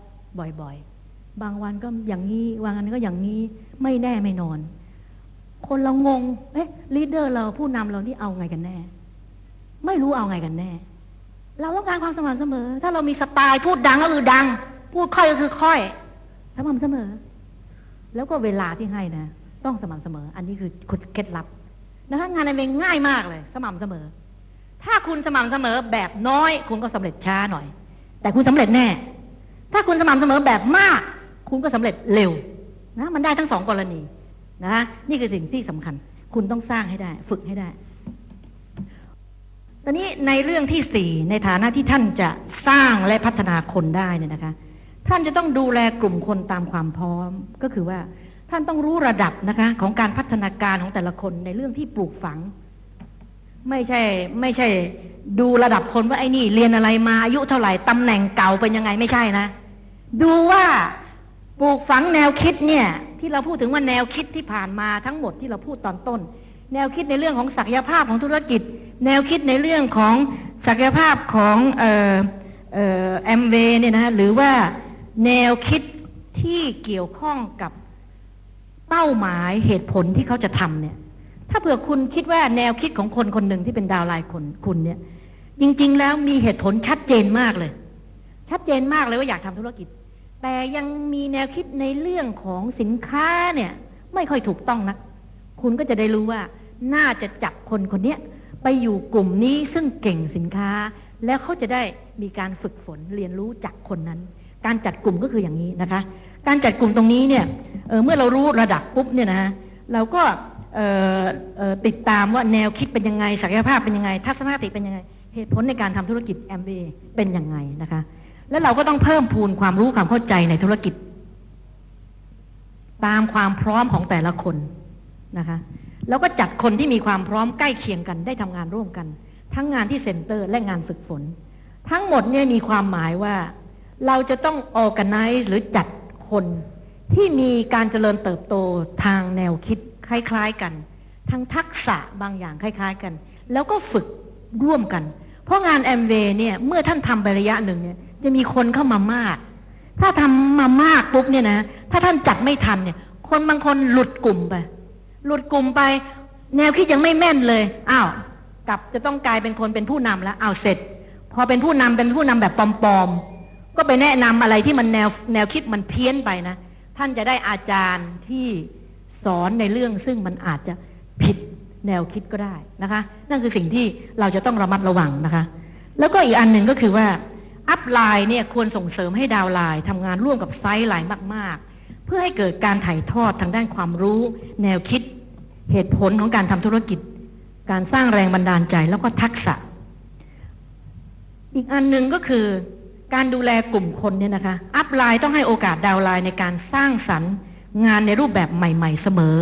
บ่อยๆ บางวันก็อย่างนี้บางวันก็อย่างนี้ไม่แน่ไม่นอน คนเรางง เอ๊ะลีดเดอร์เราผู้นำเรานี่เอาไงกันแน่ ไม่รู้เอาไงกันแน่ เราต้องการความสม่ำเสมอ ถ้าเรามีสไตล์พูดดังก็คือดัง พูดค่อยก็คือค่อยสม่ำเสมอ แล้วก็เวลาที่ให้นะ ต้องสม่ำเสมอ อันนี้คือเคล็ดลับนะคะงานในเองง่ายมากเลย สม่ำเสมอ ถ้าคุณสม่ำเสมอแบบน้อย คุณก็สำเร็จช้าหน่อย แต่คุณสำเร็จแน่ ถ้าคุณสม่ำเสมอแบบมาก คุณก็สำเร็จเร็วนะมันได้ทั้งสองกรณีนะคะนี่คือสิ่งที่สำคัญ คุณต้องสร้างให้ได้ ฝึกให้ได้ ตอนนี้ในเรื่องที่สี่ในฐานะที่ท่านจะสร้างและพัฒนาคนได้เนี่ยนะคะ ท่านจะต้องดูแลกลุ่มคนตามความพร้อมก็คือว่า ท่านต้องรู้ระดับนะคะของการพัฒนาการของแต่ละคนในเรื่องที่ปลูกฝัง ไม่ใช่ไม่ใช่ดูระดับคนว่าไอ้นี่ เรียนอะไรมาอายุเท่าไหร่ตำแหน่งเก่าเป็นยังไงไม่ใช่นะ ดูว่าปลูกฝังแนวคิดเนี่ยที่เราพูดถึงว่าแนวคิดที่ผ่านมาทั้งหมดที่เราพูดตอนต้น แนวคิดในเรื่องของศักยภาพของธุรกิจ แนวคิดในเรื่องของศักยภาพของเอ่อเอ่อแอมเวเนี่ยนะฮะหรือว่าแนวคิดที่เกี่ยวข้องกับ เป้าหมายเหตุผลที่เขาจะทำเนี่ย ถ้าเผื่อคุณคิดว่าแนวคิดของคนคนหนึ่งที่เป็นดาวไลน์คนคุณเนี่ย จริง ๆ แล้วมีเหตุผลชัดเจนมากเลย ชัดเจนมากเลยว่าอยากทำธุรกิจ แต่ยังมีแนวคิดในเรื่องของสินค้าเนี่ย ไม่ค่อยถูกต้องนะคุณก็จะได้รู้ว่า น่าจะจับคนคนเนี้ยไปอยู่กลุ่มนี้ซึ่งเก่งสินค้า แล้วเขาจะได้มีการฝึกฝนเรียนรู้จากคนนั้น การจัดกลุ่มก็คืออย่างนี้นะคะ การจัดกลุ่มตรงนี้เนี่ยเเมื่อเรารู้ระดับปุ๊บเนี่ยนะเราก็ติดตามว่าแนวคิดเป็นยังไงศักยภาพเป็นยังไง ทัศนคติเป็นยังไง เหตุผลในการทำธุรกิจแอมเบเป็นยังไงนะคะ แล้วเราก็ต้องเพิ่มพูนความรู้ความเข้าใจในธุรกิจ ตามความพร้อมของแต่ละคนนะคะแล้วก็จัดคนที่มีความพร้อมใกล้เคียงกันได้ทำงานร่วมกัน ทั้งงานที่เซ็นเตอร์และงานฝึกฝน ทั้งหมดเนี่ยมีความหมายว่า เราจะต้อง organize หรือจัด คนที่มีการเจริญเติบโตทางแนวคิดคล้าย ๆกัน ทั้งทักษะบางอย่างคล้าย ๆ กัน แล้วก็ฝึกร่วมกัน เพราะงานแอมเวย์เนี่ยเมื่อท่านทำไประยะหนึ่งเนี่ยจะมีคนเข้ามามาก ถ้าทำมามากปุ๊บเนี่ยนะถ้าท่านจัดไม่ทันเนี่ย คนบางคนหลุดกลุ่มไป หลุดกลุ่มไป แนวคิดยังไม่แม่นเลยอ้าวกลับจะต้องกลายเป็นคนเป็นผู้นำแล้วอ้าวเสร็จ พอเป็นผู้นำเป็นผู้นำแบบปลอมๆ ก็ไปแนะนำอะไรที่มันแนวแนวคิดมันเพี้ยนไปนะ ท่านจะได้อาจารย์ที่สอนในเรื่องซึ่งมันอาจจะผิดแนวคิดก็ได้นะคะ นั่นคือสิ่งที่เราจะต้องระมัดระวังนะคะ แล้วก็อีกอันหนึ่งก็คือว่า upline เนี่ยควรส่งเสริมให้ downline ทำงานร่วมกับ sideline มาก ๆ เพื่อให้เกิดการถ่ายทอดทางด้านความรู้ แนวคิด เหตุผลของการทำธุรกิจ การสร้างแรงบันดาลใจแล้วก็ทักษะ อีกอันหนึ่งก็คือ การดูแลกลุ่มคนเนี่ยนะคะ อัพไลน์ต้องให้โอกาสดาวไลน์ในการสร้างสรรค์ งานในรูปแบบใหม่ ๆ เสมอ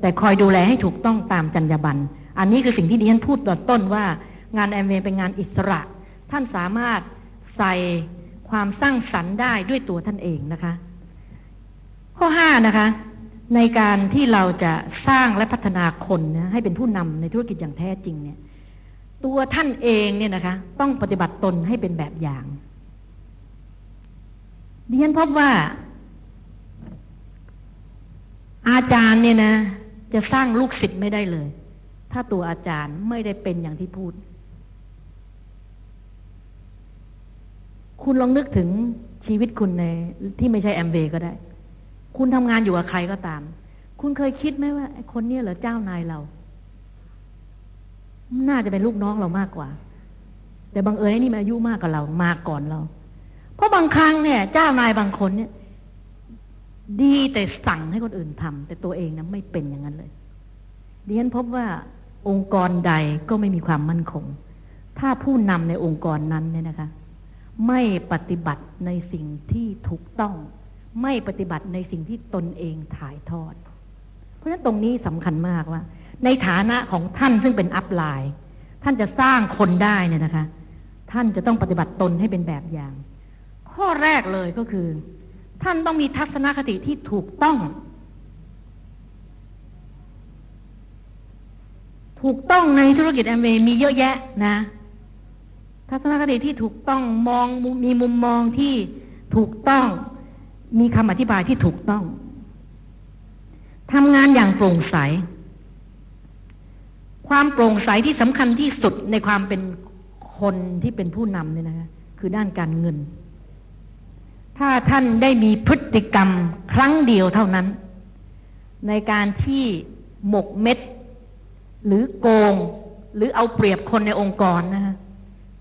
แต่คอยดูแลให้ถูกต้องตามจรรยาบรรณอันนี้คือสิ่งที่ดิฉันพูดตอนต้นว่า งานแอมเวย์เป็นงานอิสระ ท่านสามารถใส่ความสร้างสรรค์ได้ด้วยตัวท่านเองนะคะ ข้อห้านะคะ ในการที่เราจะสร้างและพัฒนาคนนะให้เป็นผู้นำในธุรกิจอย่างแท้จริงเนี่ย ตัวท่านเองเนี่ยนะคะ ต้องปฏิบัติตนให้เป็นแบบอย่าง ดิฉันพบว่า อาจารย์เนี่ยนะ จะสร้างลูกศิษย์ไม่ได้เลย ถ้าตัวอาจารย์ไม่ได้เป็นอย่างที่พูด คุณลองนึกถึงชีวิตคุณในที่ไม่ใช่แอมเบก็ได้ คุณทำงานอยู่กับใครก็ตาม คุณเคยคิดไหมว่าไอ้คนเนี้ยเหรอเจ้านายเรา น่าจะเป็นลูกน้องเรามากกว่า แต่บางเอิญนี่มาอายุมากกว่าเรา มาก่อนเรา เพราะบางครั้งเนี่ย เจ้านายบางคนเนี่ย ดีแต่สั่งให้คนอื่นทำแต่ตัวเองนะไม่เป็นอย่างนั้นเลยดิฉันพบว่าองค์กรใดก็ไม่มีความมั่นคง ถ้าผู้นำในองค์กรนั้นเนี่ยนะคะ ไม่ปฏิบัติในสิ่งที่ถูกต้อง ไม่ปฏิบัติในสิ่งที่ตนเองถ่ายทอด เพราะฉะนั้นตรงนี้สำคัญมากว่า ในฐานะของท่านซึ่งเป็นอัพไลน์ท่านจะสร้างคนได้เนี่ยนะคะ ท่านจะต้องปฏิบัติตนให้เป็นแบบอย่าง ข้อแรกเลยก็คือ ท่านต้องมีทัศนคติที่ถูกต้อง ถูกต้องในธุรกิจแอมเวย์มีเยอะแยะนะ ทัศนคติที่ถูกต้องมองมีมุมมองที่ถูกต้อง มีคำอธิบายที่ถูกต้องทำงานอย่างโปร่งใส ความโปร่งใสที่สำคัญที่สุดในความเป็นคนที่เป็นผู้นำเนี่ยนะคะคือด้านการเงิน ถ้าท่านได้มีพฤติกรรมครั้งเดียวเท่านั้น ในการที่หมกเม็ด หรือโกง หรือเอาเปรียบคนในองค์กรนะฮะ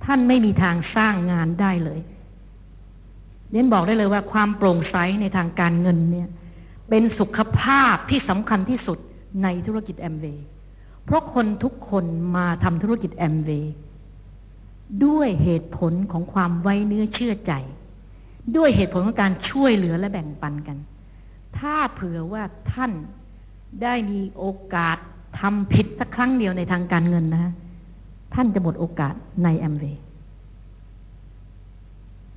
ท่านไม่มีทางสร้างงานได้เลยเน้นบอกได้เลยว่าความโปร่งใสในทางการเงินเนี่ย เป็นสุขภาพที่สำคัญที่สุดในธุรกิจแอมเวย์เพราะคนทุกคนมาทำธุรกิจแอมเวย์ด้วยเหตุผลของความไว้เนื้อเชื่อใจ ด้วยเหตุผลของการช่วยเหลือและแบ่งปันกัน ถ้าเผื่อว่าท่านได้มีโอกาสทำผิดสักครั้งเดียวในทางการเงินนะ ท่านจะหมดโอกาสในแอมเวย์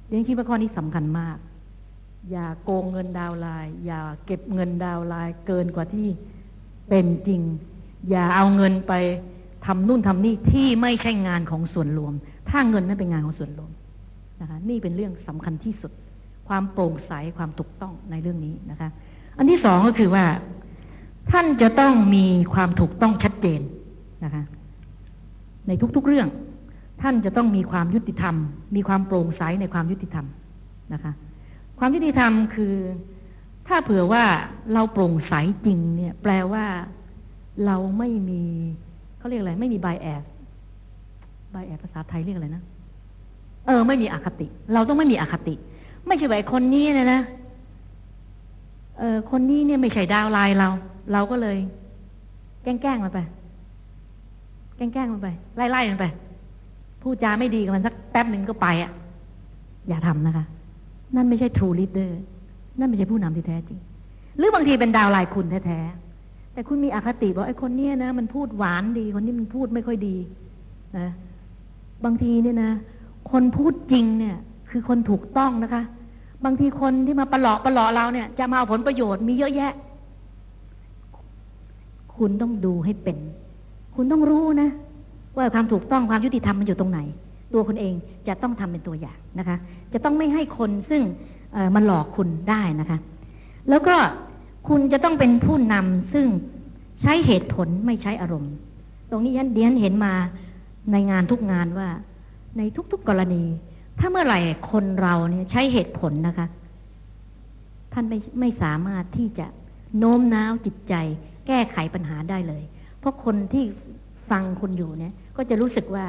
เรียนคิดว่าข้อนี้สำคัญมาก อย่าโกงเงินดาวลน์อย่าเก็บเงินดาวลน์เกินกว่าที่เป็นจริง อย่าเอาเงินไปทำนู่นทำนี่ที่ไม่ใช่งานของส่วนรวม ถ้าเงินนั้นเป็นงานของส่วนรวม นะคะนี่เป็นเรื่องสำคัญที่สุด ความโปร่งใสความถูกต้องในเรื่องนี้นะคะ อันที่สองก็คือว่า ท่านจะต้องมีความถูกต้องชัดเจนนะคะ ในทุกๆเรื่อง ท่านจะต้องมีความยุติธรรม มีความโปร่งใสในความยุติธรรมนะคะ ความยุติธรรมคือ ถ้าเผื่อว่าเราโปร่งใสจริงเนี่ย แปลว่าเราไม่มีเขาเรียกอะไร ไม่มี bias bias ภาษาไทยเรียกอะไรนะ เออ ไม่มีอคติ เราต้องไม่มีอคติ ไม่ใช่ว่าไอ้คนนี้เนี่ยนะเออคนนี้เนี่ยไม่ใช่ดาวไลน์เรา เราก็เลย แกล้งๆมันไป แกล้งๆมันไป ไล่ๆมันไปพูดจาไม่ดีกับมันสักแป๊บหนึ่งก็ไปอะ อย่าทำนะคะ นั่นไม่ใช่ true leader นั่นไม่ใช่ผู้นำที่แท้จริง หรือบางทีเป็นดาวไลน์คุณแท้ๆแต่คุณมีอคติบอกไอ้คนเนี้ยนะมันพูดหวานดีคนนี้มันพูดไม่ค่อยดีนะบางทีเนี่ยนะ คนพูดจริงเนี่ย คือคนถูกต้องนะคะ บางทีคนที่มาประหลอกประหลอกเราเนี่ย จะมาเอาผลประโยชน์มีเยอะแยะ คุณต้องดูให้เป็น คุณต้องรู้นะ ว่าความถูกต้องความยุติธรรมมันอยู่ตรงไหน ตัวคุณเองจะต้องทำเป็นตัวอย่างนะคะ จะต้องไม่ให้คนซึ่งมันหลอกคุณได้นะคะ แล้วก็คุณจะต้องเป็นผู้นำซึ่งใช้เหตุผลไม่ใช้อารมณ์ ตรงนี้ยันเดียนเห็นมาในงานทุกงานว่า ในทุก ๆกรณี ถ้าเมื่อไหร่คนเราเนี่ยใช้เหตุผลนะคะ ท่านไม่ไม่สามารถที่จะโน้มน้าวจิตใจ แก้ไขปัญหาได้เลย เพราะคนที่ฟังคุณอยู่เนี่ย ก็จะรู้สึกว่า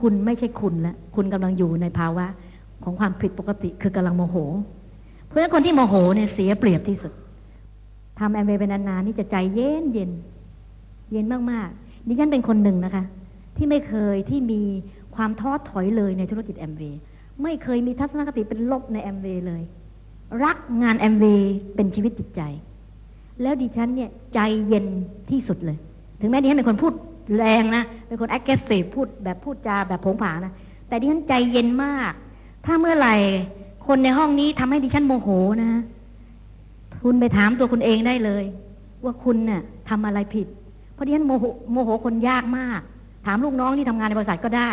คุณไม่ใช่คุณแล้วคุณกำลังอยู่ในภาวะของความผิดปกติคือกำลังโมโห เพราะฉะนั้นคนที่โมโหเนี่ยเสียเปรียบที่สุดทำแอมเวย์เป็นนานๆนี่จะใจเย็นเย็นเย็นมากๆดิฉันเป็นคนหนึ่งนะคะ ที่ไม่เคยที่มี ความท้อถอยเลยในธุรกิจแอมเวย์ไม่เคยมีทัศนคติเป็นลบในแอมเวย์เลย รักงานแอมเวย์เป็นชีวิตจิตใจ แล้วดิฉันเนี่ยใจเย็นที่สุดเลย ถึงแม้ดิฉันเป็นคนพูดแรงนะ เป็นคน aggressive พูดแบบพูดจาแบบผงผางนะ แต่ดิฉันใจเย็นมาก ถ้าเมื่อไหร่คนในห้องนี้ทำให้ดิฉันโมโหนะ คุณไปถามตัวคุณเองได้เลย ว่าคุณน่ะทำอะไรผิด เพราะดิฉันโมโหโมโหคนยากมาก ถามลูกน้องที่ทำงานในบริษัทก็ได้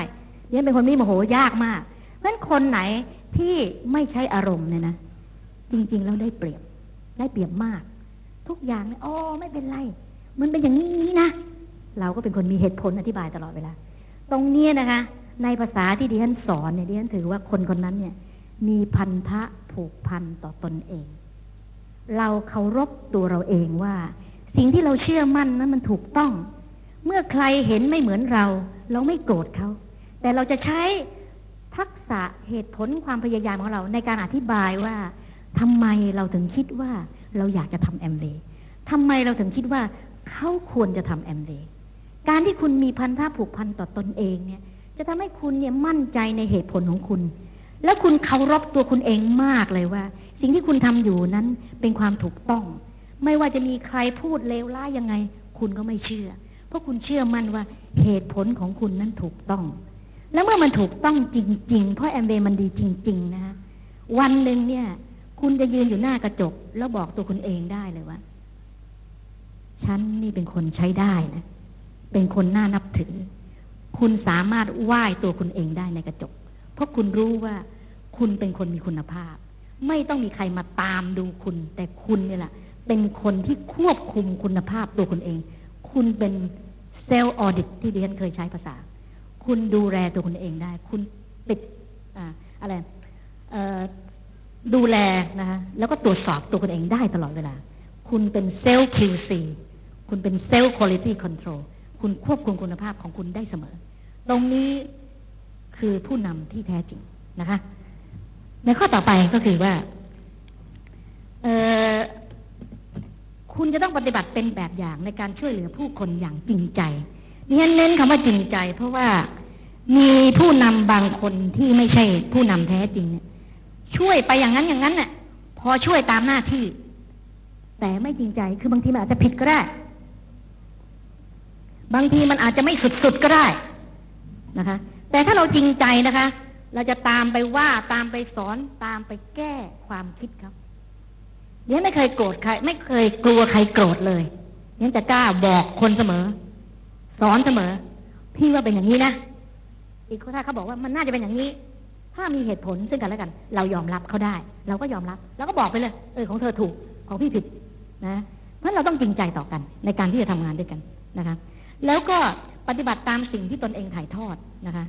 ดิฉันเป็นคนม่โมโหยากมาก เพราะฉะนั้นคนไหนที่ไม่ใช้อารมณ์เนี่ยนะ จริงๆแล้วได้เปรียบ ได้เปรียบมาก ทุกอย่างเนี่ยโอ๋อไม่เป็นไร มันเป็นอย่างนี้นี้นะ เราก็เป็นคนมีเหตุผลอธิบายตลอดเวลา ตรงนี้นะคะ ในภาษาที่ดิฉันสอนเนี่ยดิฉันถือว่าคนคนนั้นเนี่ย มีพันธะผูกพันต่อตนเอง เราเคารพตัวเราเองว่า สิ่งที่เราเชื่อมั่นนั้นมันถูกต้อง เมื่อใครเห็นไม่เหมือนเรา เราไม่โกรธเขา แต่เราจะใช้ทักษะเหตุผลความพยายามของเรา ในการอธิบายว่าทำไมเราถึงคิดว่าเราอยากจะทำแอมเวย์ทำไมเราถึงคิดว่าเขาควรจะทำแอมเวย์การที่คุณมีพันธะผูกพันต่อตนเองเนี่ย จะทำให้คุณเนี่ยมั่นใจในเหตุผลของคุณ แล้วคุณเคารพตัวคุณเองมากเลยว่า สิ่งที่คุณทำอยู่นั้นเป็นความถูกต้อง ไม่ว่าจะมีใครพูดเลวร้ายยังไง คุณก็ไม่เชื่อ เพราะคุณเชื่อมั่นว่าเหตุผลของคุณนั้นถูกต้อง แล้วเมื่อมันถูกต้องจริง ๆ เพราะแอมเบย์มันดีจริง ๆ นะคะวันหนึ่งเนี่ย คุณจะยืนอยู่หน้ากระจก แล้วบอกตัวคุณเองได้เลยว่าฉันนี่เป็นคนใช้ได้นะ เป็นคนน่านับถือ คุณสามารถไหว้ตัวคุณเองได้ในกระจก เพราะคุณรู้ว่า คุณเป็นคนมีคุณภาพ ไม่ต้องมีใครมาตามดูคุณ แต่คุณเนี่ยแหละเป็นคนที่ควบคุมคุณภาพตัวคุณเอง คุณเป็นเซลล์ออดิตที่ดิฉันเคยใช้ภาษา คุณดูแลตัวคุณเองได้ คุณปิดออะไรดูแลนะคะแล้วก็ตรวจสอบตัวคุณเองได้ตลอดเวลา คุณเป็นเซลล์ QC คุณเป็นเซลล์ Quality Control คุณควบคุมคุณภาพของคุณได้เสมอ ตรงนี้คือผู้นำที่แท้จริงนะคะ ในข้อต่อไปก็คือว่าคุณจะต้องปฏิบัติเป็นแบบอย่างในการช่วยเหลือผู้คนอย่างจริงใจดิฉันเน้นคำว่าจริงใจ เพราะว่า มีผู้นำบางคนที่ไม่ใช่ผู้นำแท้จริงเนี่ยช่วยไปอย่างนั้นอย่างนั้นน่ะ พอช่วยตามหน้าที่ แต่ไม่จริงใจคือบางทีมันอาจจะผิดก็ได้ บางทีมันอาจจะไม่สุดๆก็ได้นะคะ แต่ถ้าเราจริงใจนะคะ เราจะตามไปว่าตามไปสอนตามไปแก้ความคิดเขาเนี่ยไม่เคยโกรธใคร ไม่เคยกลัวใครโกรธเลยเนี่ยจะกล้าบอกคนเสมอ สอนเสมอ พี่ว่าเป็นอย่างนี้นะ อีกถ้าเขาบอกว่ามันน่าจะเป็นอย่างนี้ ถ้ามีเหตุผลซึ่งกันและกัน เรายอมรับเขาได้ เราก็ยอมรับแล้วก็บอกไปเลย เออของเธอถูกของพี่ผิดนะเพราะเราต้องจริงใจต่อกัน ในการที่จะทำงานด้วยกันนะคะ แล้วก็ปฏิบัติตามสิ่งที่ตนเองถ่ายทอดนะคะ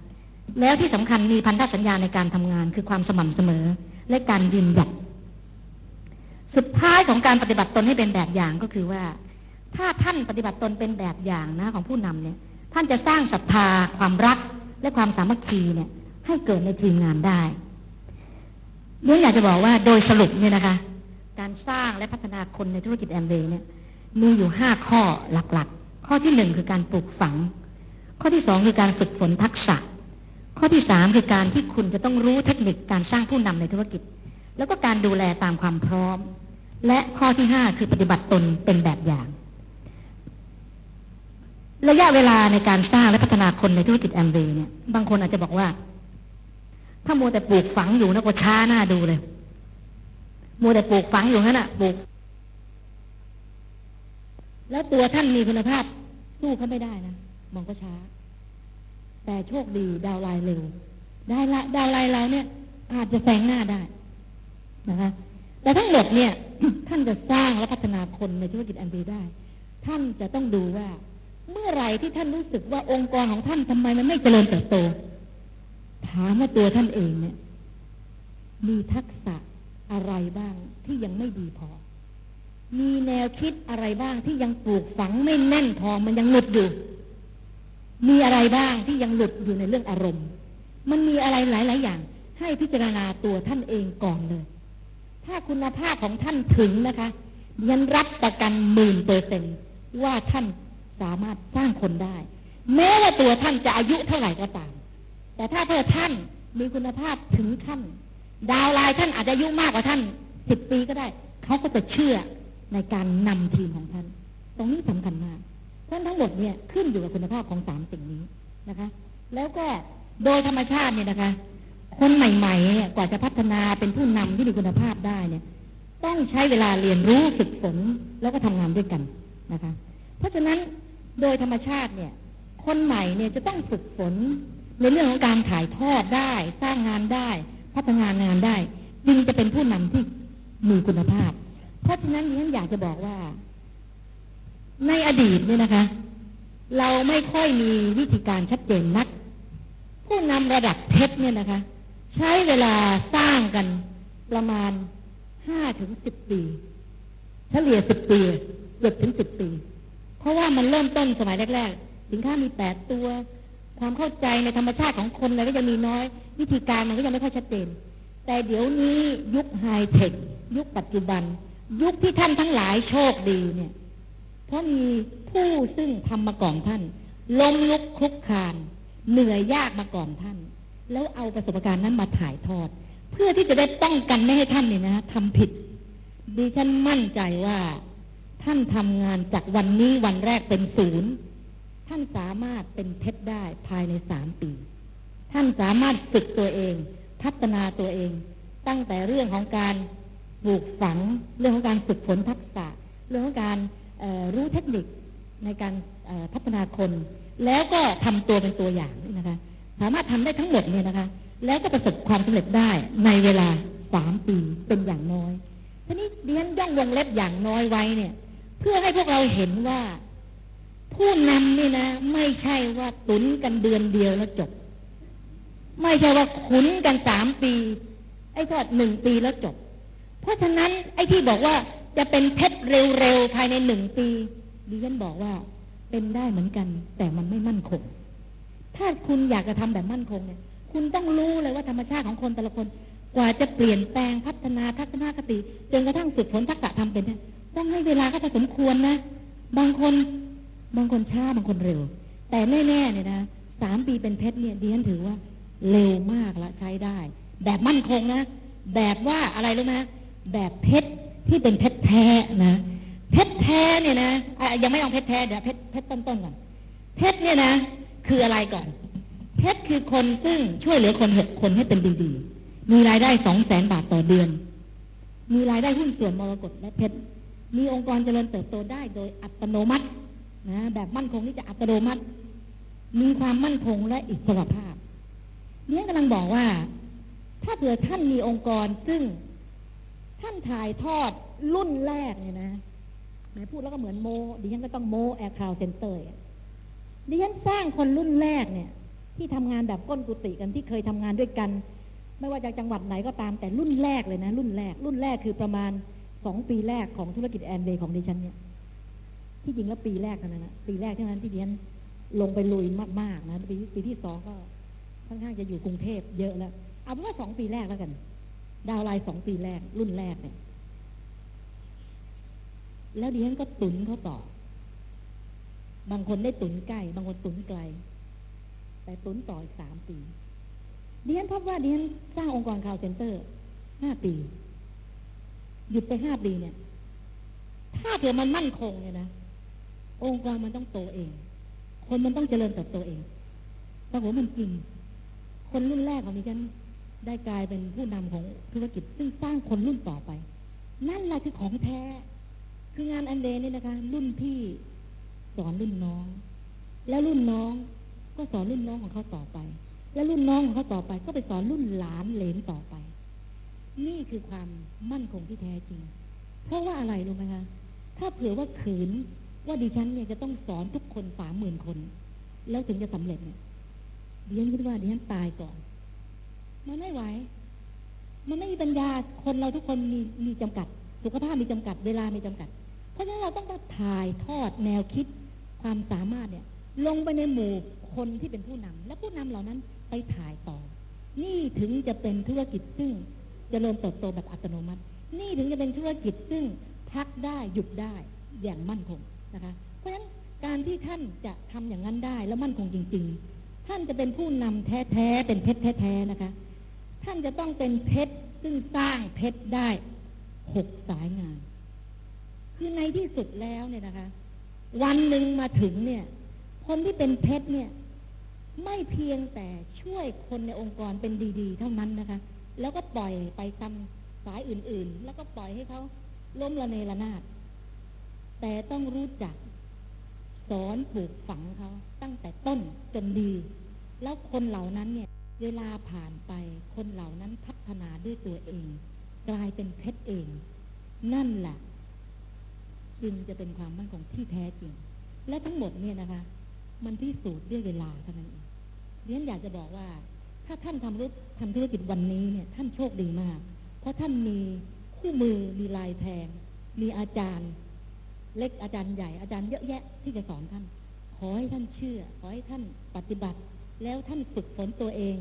แล้วที่สำคัญมีพันธสัญญาในการทำงาน คือความสม่ำเสมอ และการยืนหยัดสุดท้ายของการปฏิบัติตนให้เป็นแบบอย่างก็คือว่า ถ้าท่านปฏิบัติตนเป็นแบบอย่างนะของผู้นำเนี่ย ท่านจะสร้างศรัทธาความรัก และความสามัคคีเนี่ยให้เกิดในทีมงานได้เรื่องอยากจะบอกว่าโดยสรุปเนี่ยนะคะ การสร้างและพัฒนาคนในธุรกิจแอมเบย์เนี่ยมีอยู่ห้าข้อหลักๆ ข้อที่หนึ่งคือการปลูกฝัง ข้อที่สองคือการฝึกฝนทักษะ ข้อที่สามคือการที่คุณจะต้องรู้เทคนิคการสร้างผู้นำในธุรกิจ แล้วก็การดูแลตามความพร้อม และข้อที่ห้าคือปฏิบัติตนเป็นแบบอย่าง ระยะเวลาในการสร้างและพัฒนาคนในธุรกิจแอมเบย์เนี่ย บางคนอาจจะบอกว่า ถ้ามัวแต่ปลูกฝังอยู่นะก็ช้าหน้าดูเลยมัวแต่ปลูกฝังอยู่นั่นน่ะปลูก แล้วตัวท่านมีคุณภาพสู้เขาไม่ได้นะมองก็ช้า แต่โชคดีดาวไลน์เร็วได้ละดาวไลน์เราเนี่ย อาจจะแซงหน้าได้นะคะแต่ทั้งหมดเนี่ย ท่านจะสร้างและพัฒนาคนในธุรกิจแอมเบย์ได้ ท่านจะต้องดูว่า เมื่อไหร่ที่ท่านรู้สึกว่าองค์กรของท่านทำไมมันไม่เจริญเติบโต ถามว่าตัวท่านเองเนี่ย มีทักษะอะไรบ้างที่ยังไม่ดีพอ มีแนวคิดอะไรบ้างที่ยังปลูกฝังไม่แน่นพอมันยังหลุดอยู่ มีอะไรบ้างที่ยังหลุดอยู่ในเรื่องอารมณ์ มันมีอะไรหลาย ๆ อย่าง ให้พิจารณาตัวท่านเองก่อนเลย ถ้าคุณภาพของท่านถึงนะคะยันรับประกันหมื่นเปอร์เซนว่าท่าน สามารถสร้างคนได้ แม้ว่าตัวท่านจะอายุเท่าไหร่ก็ตาม แต่ถ้าเพื่อท่านมีคุณภาพถึงขั้น ดาวไลน์ท่านอาจจะอายุมากกว่าท่านสิบปีก็ได้ เขาก็จะเชื่อในการนำทีมของท่าน ตรงนี้สำคัญมากเพราะทั้งหมดเนี่ยขึ้นอยู่กับคุณภาพของสามสิ่งนี้นะคะ แล้วก็โดยธรรมชาติเนี่ยนะคะ คนใหม่ๆเนี่ยกว่าจะพัฒนาเป็นผู้นำที่มีคุณภาพได้เนี่ย ต้องใช้เวลาเรียนรู้ฝึกฝนแล้วก็ทำงานด้วยกันนะคะ เพราะฉะนั้น โดยธรรมชาติเนี่ย คนใหม่เนี่ยจะต้องฝึกฝนในเรื่องของการถ่ายทอดได้ สร้างงานได้ พัฒนางานได้จึงจะเป็นผู้นำที่มีคุณภาพ เพราะฉะนั้นฉันอยากจะบอกว่า ในอดีตเนี่ยนะคะ เราไม่ค่อยมีวิธีการชัดเจนนัก ผู้นำระดับเพชรเนี่ยนะคะ ใช้เวลาสร้างกันประมาณห้าถึงสิบปี เฉลี่ยสิบปีเกือบถึงสิบปี เพราะว่ามันเริ่มต้นสมัยแรกๆสินค้ามีแปดตัว ความเข้าใจในธรรมชาติของคนอะไรก็จะมีน้อย วิธีการมันก็ยังไม่ค่อยชัดเจน แต่เดี๋ยวนี้ยุคไฮเทคยุคปัจจุบัน ยุคที่ท่านทั้งหลายโชคดีเนี่ย เพราะมีผู้ซึ่งทำมาก่อนท่านล้มลุกคลุกคานเหนื่อยยากมาก่อนท่าน แล้วเอาประสบการณ์นั้นมาถ่ายทอด เพื่อที่จะได้ป้องกันไม่ให้ท่านเนี่ยนะทำผิดดิฉันมั่นใจว่า ท่านทำงานจากวันนี้วันแรกเป็นศูนย์ท่านสามารถเป็นเพชรได้ภายในสามปี ท่านสามารถฝึกตัวเอง พัฒนาตัวเอง ตั้งแต่เรื่องของการปลูกฝัง เรื่องของการฝึกฝนทักษะ เรื่องของการรู้เทคนิคในการพัฒนาคน แล้วก็ทำตัวเป็นตัวอย่างนะคะ สามารถทำได้ทั้งหมดเนี่ยนะคะ แล้วก็ประสบความสำเร็จได้ในเวลาสามปีเป็นอย่างน้อยทีนี้เรียนย่องวงเล็บอย่างน้อยไว้เนี่ย เพื่อให้พวกเราเห็นว่า ผู้นำนี่นะ ไม่ใช่ว่าตุนกันเดือนเดียวแล้วจบ ไม่ใช่ว่าขุนกันสามปี ไอ้ทอดหนึ่งปีแล้วจบ เพราะฉะนั้นไอ้ที่บอกว่าจะเป็นเพชรเร็วๆภายในหนึ่งปีดิฉันบอกว่าเป็นได้เหมือนกัน แต่มันไม่มั่นคง ถ้าคุณอยากจะทำแบบมั่นคงเนี่ย คุณต้องรู้เลยว่าธรรมชาติของคนแต่ละคน กว่าจะเปลี่ยนแปลงพัฒนาทัศนคติจนกระทั่งฝึกฝนทักษะทำเป็นเนี่ย ต้องให้เวลาก็จะสมควรนะ บางคนบางคนช้าบางคนเร็ว แต่แน่ๆเนี่ยนะสามปีเป็นเพชรเนี่ยดิฉันถือว่า เร็วมากละใช้ได้ แบบมั่นคงนะ แบบว่าอะไรรู้ไหมแบบเพชรที่เป็นเพชรแท้นะเพชรแท้เนี่ยนะยังไม่เอาเพชรแท้เดี๋ยวเพชรเพชรต้นๆก่อนเพชรเนี่ยนะ คืออะไรก่อน เพชรคือคนซึ่งช่วยเหลือคนหกคนให้เป็นดีๆมีรายได้สองแสนบาทต่อเดือน มีรายได้หุ้นส่วนมรกตและเพชร มีองค์กรเจริญเติบโตได้โดยอัตโนมัตินะแบบมั่นคงนี่จะอัตโนมัติ มีความมั่นคงและอิสรภาพเนี่ยกำลังบอกว่า ถ้าเผื่อท่านมีองค์กรซึ่งท่านถ่ายทอดรุ่นแรกเนี่ยนะแหมพูดแล้วก็เหมือนโมดิฉันก็ต้องโม Air Call Center ดิฉันสร้างคนรุ่นแรกเนี่ย ที่ทำงานแบบก้นกุฏิกันที่เคยทำงานด้วยกัน ไม่ว่าจากจังหวัดไหนก็ตามแต่รุ่นแรกเลยนะ รุ่นแรก รุ่นแรกคือประมาณ สองปีแรกของธุรกิจแอมเบย์ของดิฉันเนี่ยที่จริงแล้วปีแรกเท่านั้นนะปีแรกเท่านั้นที่ดิฉันลงไปลุยมากๆนะปีปีที่สองก็ค่อนข้างจะอยู่กรุงเทพเยอะแล้ว เอาเป็นว่าสองปีแรกแล้วกัน ดาวไลน์สองปีแรก รุ่นแรกเนี่ย แล้วดิฉันก็ตุนเขาต่อ บางคนได้ตุนใกล้ บางคนตุนไกล แต่ตุนต่ออีกสามปีดิฉันพบว่าดิฉันสร้างองค์กรคาวเซ็นเตอร์ห้าปี หยุดไปห้าปีเนี่ย ถ้าเผื่อมันมั่นคงเนี่ยนะองค์กรมันต้องโตเอง คนมันต้องเจริญเติบโตเองปรากฏว่ามันจริง คนรุ่นแรกของดิฉันได้กลายเป็นผู้นำของธุรกิจซึ่งสร้างคนรุ่นต่อไป นั่นแหละคือของแท้ คืองานอันเดย์นี่นะคะ รุ่นพี่สอนรุ่นน้อง แล้วรุ่นน้องก็สอนรุ่นน้องของเขาต่อไป แล้วรุ่นน้องของเขาต่อไป ก็ไปสอนรุ่นหลานเหลนต่อไป นี่คือความมั่นคงที่แท้จริง เพราะว่าอะไรรู้ไหมคะถ้าเผื่อว่าขืนว่าดิฉันเนี่ยจะต้องสอนทุกคนสามหมื่นคน แล้วถึงจะสำเร็จเนี่ยดิฉันคิดว่าดิฉันตายก่อน มันไม่ไหว มันไม่มีปัญญาคนเราทุกคนมีมีจำกัด สุขภาพมีจำกัด เวลามีจำกัด เพราะฉะนั้นเราต้องมาถ่ายทอดแนวคิดความสามารถเนี่ย ลงไปในหมู่คนที่เป็นผู้นำและผู้นำเหล่านั้นไปถ่ายต่อ นี่ถึงจะเป็นธุรกิจซึ่ง เจริญเติบโตแบบอัตโนมัติ นี่ถึงจะเป็นธุรกิจซึ่งพักได้หยุดได้อย่างมั่นคงนะคะ เพราะฉะนั้นการที่ท่านจะทำอย่างนั้นได้แล้วมั่นคงจริง ๆ ท่านจะเป็นผู้นำแท้ๆเป็นเพชรแท้ๆนะคะ ท่านจะต้องเป็นเพชรซึ่งสร้างเพชรได้หกสายงาน คือในที่สุดแล้วเนี่ยนะคะ วันหนึ่งมาถึงเนี่ย คนที่เป็นเพชรเนี่ย ไม่เพียงแต่ช่วยคนในองค์กรเป็นดี ๆ เท่านั้นนะคะ แล้วก็ปล่อยไปทำสายอื่นๆ แล้วก็ปล่อยให้เขาล้มละเนระนาด แต่ต้องรู้จัก สอนปลูกฝังเขาตั้งแต่ต้นจนดี แล้วคนเหล่านั้นเนี่ย เวลาผ่านไป คนเหล่านั้นพัฒนาด้วยตัวเอง กลายเป็นเพชรเอง นั่นแหละจึงจะเป็นความมั่นคงที่แท้จริง และทั้งหมดเนี่ยนะคะ มันพิสูจน์ด้วยเวลาเท่านั้นเองเรียนอยากจะบอกว่า ถ้าท่านทำรุทำธุรกิจวันนี้เนี่ย ท่านโชคดีมาก เพราะท่านมีคู่มือมีลายแทง มีอาจารย์ เล็กอาจารย์ใหญ่อาจารย์เยอะแยะที่จะสอนท่าน ขอให้ท่านเชื่อ ขอให้ท่านปฏิบัติ แล้วท่านฝึกฝนตัวเอง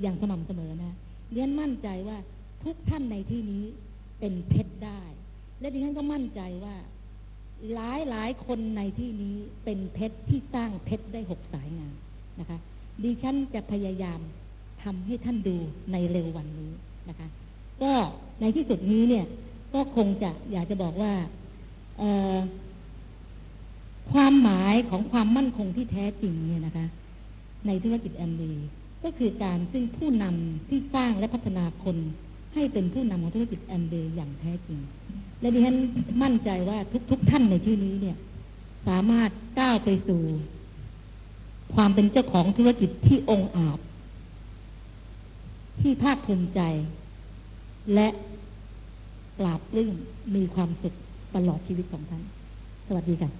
อย่างสม่ำเสมอนะเรียนมั่นใจว่าทุกท่านในที่นี้เป็นเพชรได้ และดิฉันก็มั่นใจว่า หลายหลายคนในที่นี้เป็นเพชรที่สร้างเพชรได้หกสายงานนะคะดิฉันจะพยายาม ทำให้ท่านดูในเร็ววันนี้นะคะ ก็ในที่สุดนี้เนี่ย ก็คงจะอยากจะบอกว่าความหมายของความมั่นคงที่แท้จริงเนี่ยนะคะ ในธุรกิจแอมบีก็คือการซึ่งผู้นำที่สร้างและพัฒนาคน ให้เป็นผู้นำของธุรกิจแอมเบย์อย่างแท้จริง และดิฉันมั่นใจว่าทุกๆทท่านในที่นี้เนี่ย สามารถก้าวไปสู่ ความเป็นเจ้าของธุรกิจที่องอาจ ที่ภาคภูมิใจ และปราบปลื้มมีความสุขตลอดชีวิตของท่าน สวัสดีค่ะ